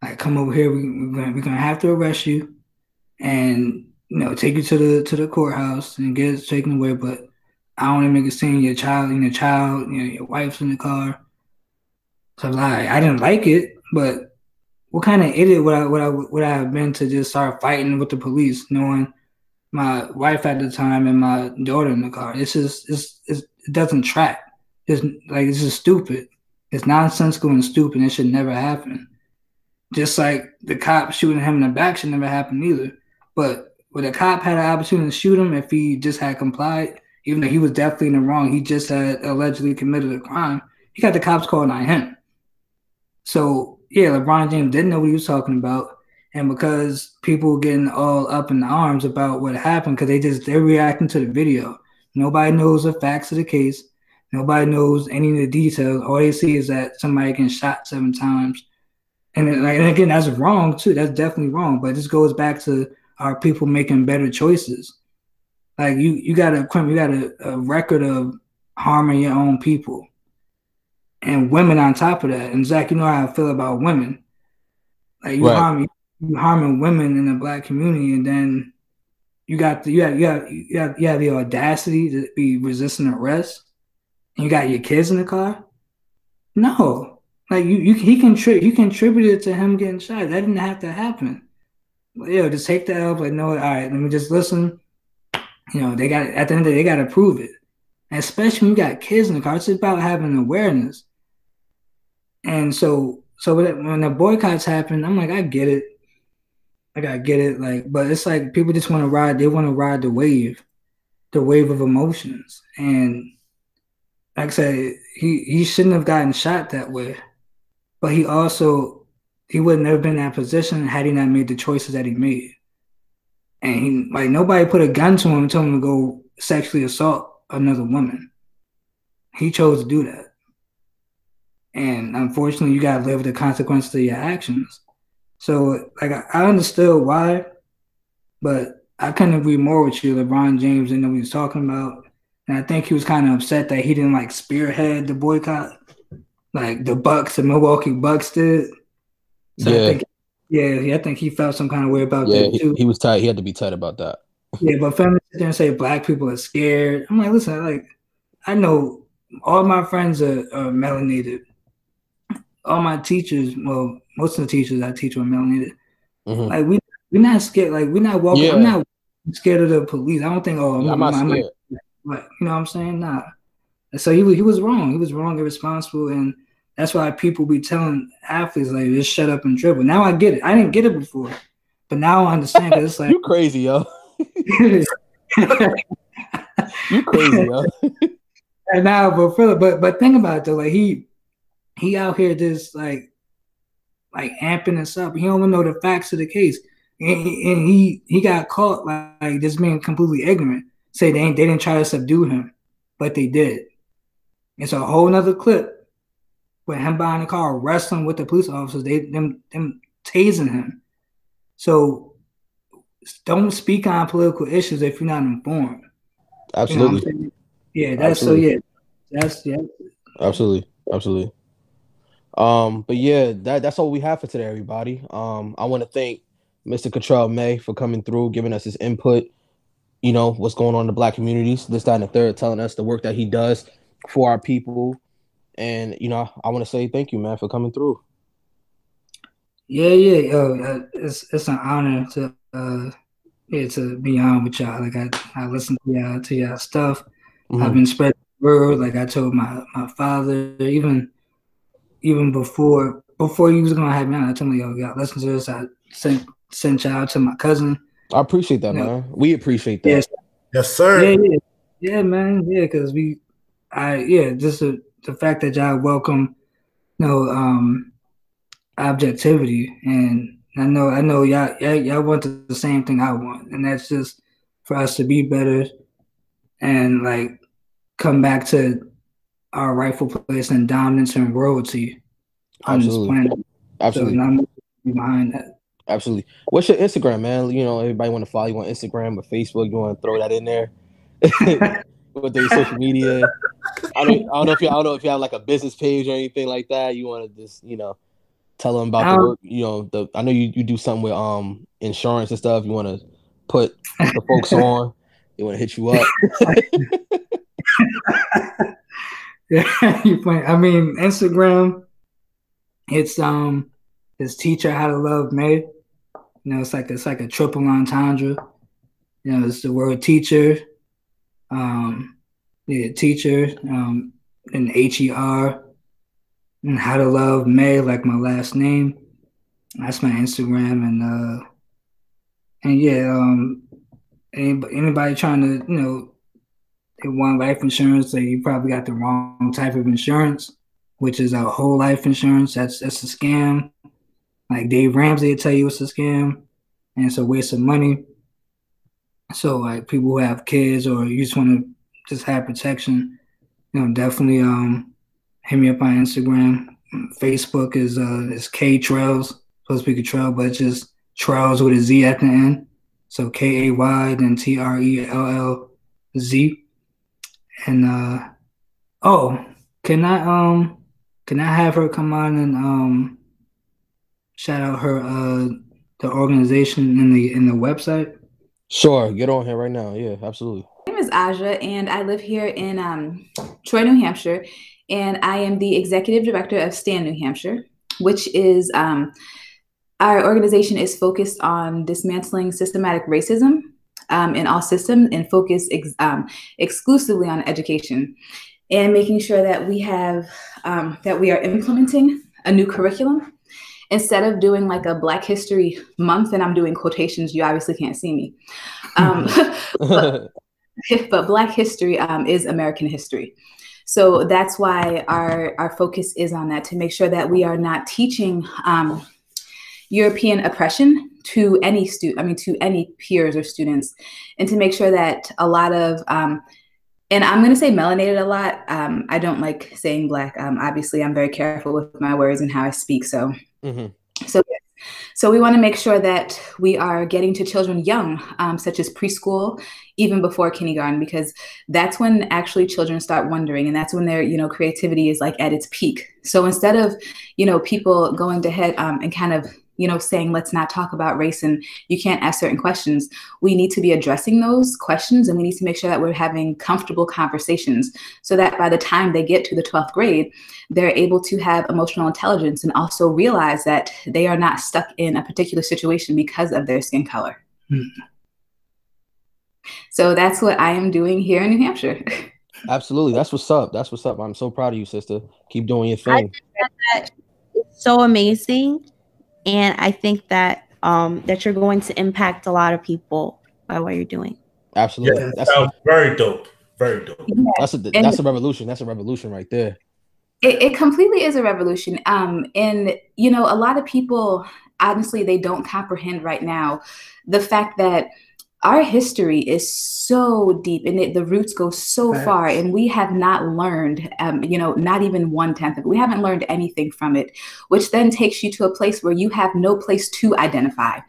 Like, come over here. We, we're gonna we're gonna have to arrest you, and you know, take you to the to the courthouse and get it taken away. But I don't make a scene. Your child, your child, you know, your wife's in the car. So like, I didn't like it, but what kind of idiot would I would I would I have been to just start fighting with the police, knowing my wife at the time and my daughter in the car? It's just it's, it's it doesn't track. It's like it's just stupid. It's nonsensical and stupid. It should never happen. Just like the cop shooting him in the back should never happen either. But would a cop had an opportunity to shoot him if he just had complied, even though he was definitely in the wrong, he just had allegedly committed a crime. He got the cops calling on him. So yeah, LeBron James didn't know what he was talking about, and because people were getting all up in arms about what happened, because they just they're reacting to the video. Nobody knows the facts of the case. Nobody knows any of the details. All they see is that somebody getting shot seven times, and, and again, that's wrong too. That's definitely wrong. But this goes back to our people making better choices. Like you, you got a you got a, a record of harming your own people and women on top of that. And Zac, you know how I feel about women. Like you right. harm you harming women in the black community, and then you got the you have you have you have the audacity to be resisting arrest, and you got your kids in the car. No, like you you he can contribute you contributed to him getting shot. That didn't have to happen. Yo, just take the L. Like no, all right, let me just listen. You know, they got at the end of the day, they got to prove it. Especially when you got kids in the car, it's about having awareness. And so, so when the boycotts happen, I'm like, I get it. Like I get it. Like, but it's like people just want to ride. They want to ride the wave, the wave of emotions. And like I said, he he shouldn't have gotten shot that way. But he also he would not have been in that position had he not made the choices that he made. And he like nobody put a gun to him and told him to go sexually assault another woman. He chose to do that. And unfortunately, you got to live with the consequences of your actions. So, like, I understood why, but I couldn't agree more with you. LeBron James didn't know what he was talking about. And I think he was kind of upset that he didn't like spearhead the boycott, like the Bucks, the Milwaukee Bucks did. So yeah. I think, yeah, I think he felt some kind of way about yeah, that too.
He, he was tight. He had to be tight about that.
yeah, but feminists sit there and say black people are scared. I'm like, listen, like, I know all my friends are, are melanated all my teachers, well, most of the teachers I teach are melanated. Mm-hmm. Like we we're not scared. Like we're not walking. Yeah. I'm not scared of the police. I don't think. Oh, yeah, I'm, not scared. But you know what I'm saying? Nah. So he was he was wrong. He was wrong, irresponsible, and that's why people be telling athletes like just shut up and dribble. Now I get it. I didn't get it before, but now I understand. Cause it's like
you crazy, yo. you crazy, yo.
and now, but Philip, but but think about it though. Like he he out here just like like amping us up. He don't even know the facts of the case. And he, and he, he got caught like, like just being completely ignorant. Say they ain't, they didn't try to subdue him, but they did. It's a whole nother clip with him behind the car wrestling with the police officers. They them them tasing him. So don't speak on political issues if you're not informed.
Absolutely. You know
yeah, that's Absolutely. so yeah. That's yeah.
Absolutely. Absolutely. Um, but yeah, that, that's all we have for today, everybody. Um, I want to thank Mr. Katrell May for coming through, giving us his input. You know what's going on in the black communities, this, that, and the third, telling us the work that he does for our people. And you know, I want to say thank you, man, for coming through.
Yeah, yeah, yo, uh, it's it's an honor to uh, yeah, to be on with y'all. Like I, I listen to y'all to y'all stuff. Mm-hmm. I've been spreading the word. Like I told my my father, even even before before you was gonna have me on, I told me, yo, got listen to this. I sent sent y'all to my cousin.
I appreciate that, you man. Know. We appreciate that.
Yes, yes sir.
Yeah, yeah, yeah, man. Yeah, because we, I, yeah, just the, the fact that y'all welcome, you know, um, objectivity, and I know, I know, y'all, y'all, y'all want the same thing I want, and that's just for us to be better, and like come back to our rightful place and dominance and royalty on Absolutely. this planet.
Absolutely. So
I'm behind that.
Absolutely. What's your Instagram, man? You know, everybody want to follow you on Instagram or Facebook. You want to throw that in there? With their social media. I don't, I don't know if you I don't know if you have like a business page or anything like that. You want to just, you know, tell them about um, the work. You know, the I know you, you do something with um insurance and stuff. You want to put the folks on. They want to hit you up.
Yeah, you point. I mean, Instagram. It's um, is teacher how to love May. You know, it's like it's like a triple entendre. You know, it's the word teacher, um, yeah, teacher, um, and H E R, and how to love May, like my last name. That's my Instagram, and uh, and yeah, um, anybody, anybody trying to, you know, they want life insurance, so you probably got the wrong type of insurance, which is a whole life insurance. That's that's a scam. Like Dave Ramsey will tell you it's a scam, and it's a waste of money. So like people who have kids or you just want to just have protection, you know, definitely um hit me up on Instagram. Facebook is uh is K Trails, supposed to be trail, but just Trails with a Z at the end. So K A Y then T R E L L Z. And uh oh, can I um can I have her come on and um shout out her uh the organization in the in the website?
Sure, get on here right now. Yeah, absolutely.
My name is Aja, and I live here in um, Troy, New Hampshire, and I am the executive director of STAND New Hampshire, which is um, our organization is focused on dismantling systematic racism um, in all systems and focus ex- um, exclusively on education and making sure that we have um, that we are implementing a new curriculum. Instead of doing like a black history month and i'm doing quotations you obviously can't see me. Um, but, black history um, is american history so that's why our our focus is on that to make sure that we are not teaching um, European oppression to any student, I mean, to any peers or students, and to make sure that a lot of, um, and I'm going to say melanated a lot. Um, I don't like saying black. Um, obviously, I'm very careful with my words and how I speak. So, mm-hmm. so, so we want to make sure that we are getting to children young, um, such as preschool, even before kindergarten, because that's when actually children start wondering, and that's when their, you know, creativity is like at its peak. So instead of, you know, people going to head um, and kind of you know, saying let's not talk about race and you can't ask certain questions. We need to be addressing those questions and we need to make sure that we're having comfortable conversations so that by the time they get to the 12th grade, they're able to have emotional intelligence and also realize that they are not stuck in a particular situation because of their skin color. Hmm. So that's what I am doing here in New Hampshire.
Absolutely. That's what's up. That's what's up. I'm so proud of you, sister. Keep doing your thing.
That so amazing and I think that um, that you're going to impact a lot of people by what you're doing.
Absolutely,
yeah, that sounds very dope. Very dope. Yeah.
That's a that's a revolution. That's a revolution right there.
It, it completely is a revolution. Um, and you know, a lot of people honestly they don't comprehend right now the fact that our history is so deep and it, the roots go so far and we have not learned um, you know not even one tenth of it. We haven't learned anything from it which then takes you to a place where you have no place to identify.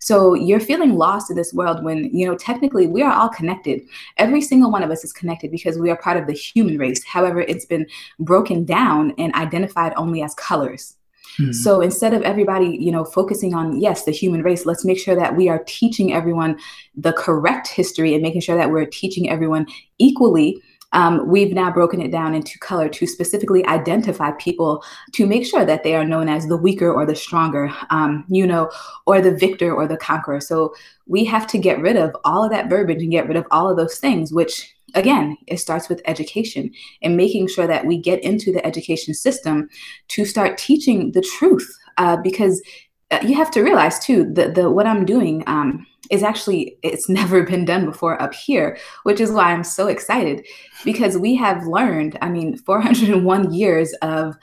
So you're feeling lost in this world when you know technically we are all connected. Every single one of us is connected because we are part of the human race. However it's been broken down and identified only as colors Hmm. So instead of everybody, you know, focusing on yes, the human race, let's make sure that we are teaching everyone the correct history and making sure that we're teaching everyone equally. Um, we've now broken it down into color to specifically identify people to make sure that they are known as the weaker or the stronger, um, you know, or the victor or the conqueror. So we have to get rid of all of that verbiage and get rid of all of those things, which again, it starts with education and making sure that we get into the education system to start teaching the truth. Uh, because uh, you have to realize too that the what I'm doing um, is actually it's never been done before up here, which is why I'm so excited because we have learned. I mean, 401 years of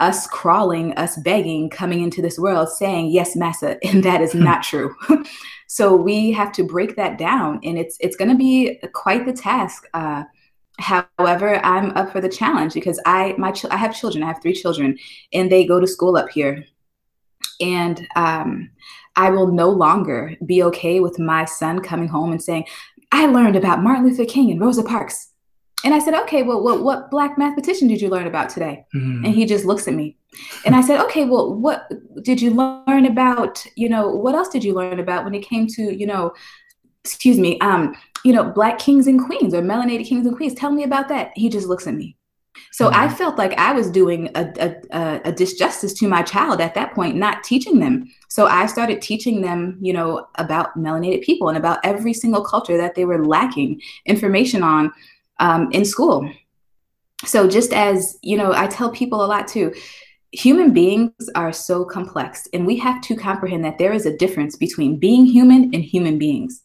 us crawling, us begging, coming into this world saying, yes, massa, and that is not true. so we have to break that down, and it's it's going to be quite the task. Uh, however, I'm up for the challenge because I my ch- I have children. I have three children, and they go to school up here, and um, I will no longer be okay with my son coming home and saying, "I learned about Martin Luther King and Rosa Parks." And I said, okay, well, what, what black mathematician did you learn about today? Mm-hmm. And he just looks at me. And I said, okay, well, what did you learn about, you know, what else did you learn about when it came to, you know, excuse me, um, you know, black kings and queens or melanated kings and queens? Tell me about that. He just looks at me. So mm-hmm. I felt like I was doing a, a, a, disjustice to my child at that point, not teaching them. So I started teaching them, you know, about melanated people and about every single culture that they were lacking information on um, in school. So just as, you know, I tell people a lot too, human beings are so complex and we have to comprehend that there is a difference between being human and human beings.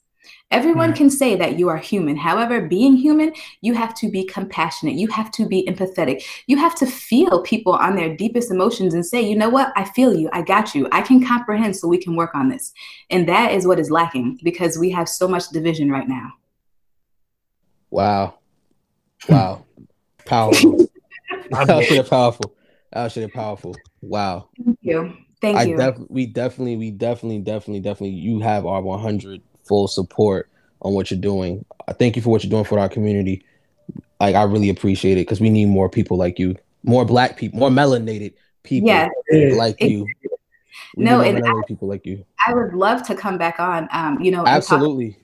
Everyone can say that you are human. However, being human, you have to be compassionate. You have to be empathetic. You have to feel people on their deepest emotions and say, you know what? I feel you. I got you. I can comprehend so we can work on this. And that is what is lacking because we have so much division right now.
Wow. Wow. powerful. Should powerful. Should powerful. Wow.
Thank you. Thank I you.
Def- we definitely, we definitely, definitely, definitely, you have our 100 full support on what you're doing. I thank you for what you're doing for our community. Like, I really appreciate it because we need more people like you, more black people, more melanated people yes. like it, you.
We no, and I, people like you. I would love to come back on. Um, you know,
absolutely.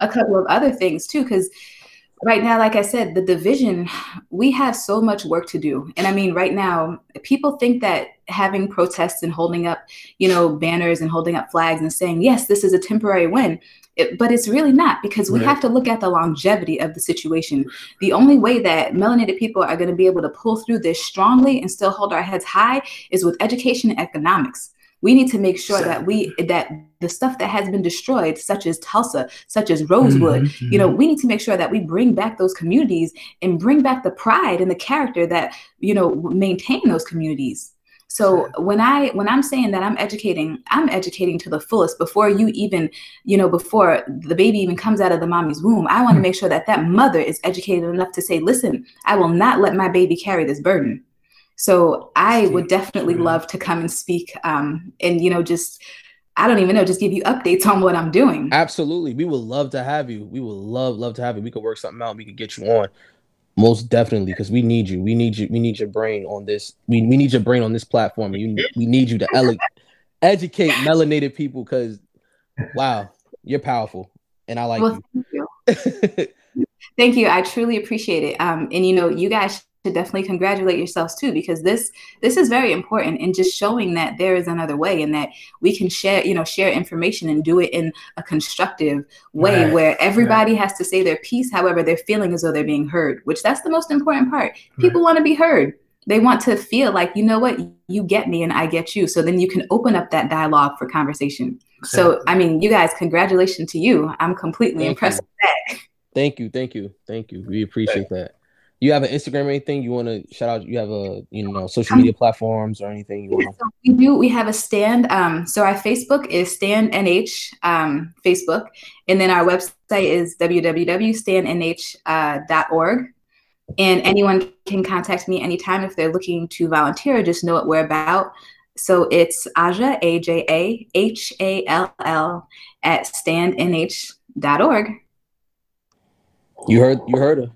A couple of other things too, because right now like i said the division we have so much work to do. And i mean right now people think that having protests and holding up you know banners and holding up flags and saying yes this is a temporary win it, but it's really not because we right. have to look at the longevity of the situation. The only way that melanated people are going to be able to pull through this strongly and still hold our heads high is with education and economics we need to make sure that we that the stuff that has been destroyed such as tulsa such as rosewood mm-hmm. you know we need to make sure that we bring back those communities and bring back the pride and the character that you know maintain those communities so when i when i'm saying that i'm educating i'm educating to the fullest before you even you know before the baby even comes out of the mommy's womb i want to hmm. make sure that that mother is educated enough to say listen i will not let my baby carry this burden so I would definitely love to come and speak um, and, you know, just, I don't even know, just give you updates on what I'm doing.
Absolutely. We would love to have you. We would love, love to have you. We could work something out. We could get you on. Most definitely, because we need you. We need you. We need your brain on this. We, we need your brain on this platform. You, we need you to ele- educate melanated people because, wow, you're powerful. And I like well, you.
Thank you. thank you. I truly appreciate it. Um, and, you know, you guys to definitely congratulate yourselves too because this this is very important and just showing that there is another way and that we can share you know share information and do it in a constructive way right. where everybody right. has to say their piece however they're feeling as though they're being heard which that's the most important part. People right. want to be heard. They want to feel like you know what? You get me and i get you. So then you can open up that dialogue for conversation. Exactly. so i mean you guys congratulations to you. I'm completely thank impressed
you. with that. Thank you. Thank you. Thank you. We appreciate that you have an Instagram or anything you want to shout out? You have a you know social media platforms or anything you want?
So we do. We have a stand. Um, so our Facebook is Stand NH um, Facebook, and then our website is www.standnh.org. Uh, and anyone can contact me anytime if they're looking to volunteer. Or just know what we're about. So it's Aja A J A H A L L at standnh.org.
You heard. You heard her.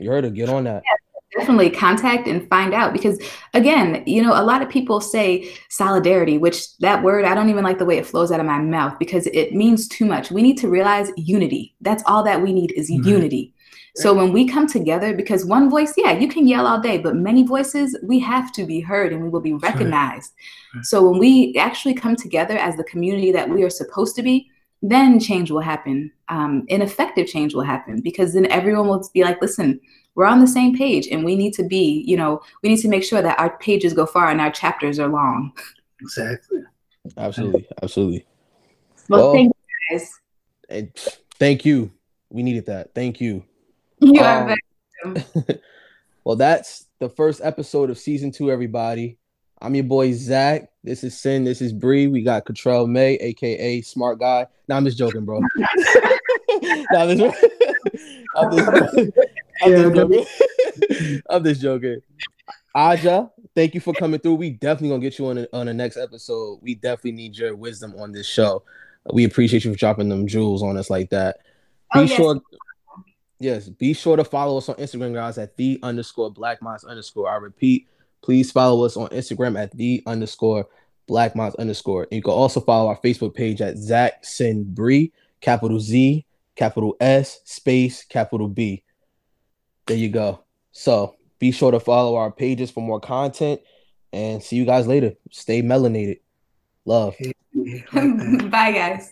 You heard her. Get on that.
Yeah, definitely contact and find out because again, you know, a lot of people say solidarity, which that word I don't even like the way it flows out of my mouth because it means too much. We need to realize unity. That's all that we need is mm-hmm. unity. So when we come together, because one voice, yeah, you can yell all day, but many voices, we have to be heard and we will be recognized. Right. So when we actually come together as the community that we are supposed to be, then change will happen. Um, ineffective change will happen because then everyone will be like, listen, we're on the same page and we need to be, you know, we need to make sure that our pages go far and our chapters are long.
Exactly.
Absolutely. Absolutely.
Well, well thank you guys.
And thank you. We needed that. Thank you.
You um, are
well, that's the first episode of season two, everybody. I'm your boy Zac. This is Sin. This is Bri. We got Katrell May, aka Smart Guy. Now I'm just joking, bro. nah, I'm, just, I'm, just, I'm, just joking. I'm just joking. Aja, thank you for coming through. We definitely gonna get you on the, on the next episode. We definitely need your wisdom on this show. We appreciate you for dropping them jewels on us like that. Oh, be oh, yes. sure, yes, be sure to follow us on Instagram, guys, at the underscore black minds underscore. I repeat, Please follow us on Instagram at the underscore black minds underscore. And you can also follow our Facebook page at Zac Sin Bri, capital Z, capital S, space, capital B. There you go. So Be sure to follow our pages for more content and see you guys later. Stay melanated. Love.
Bye, guys.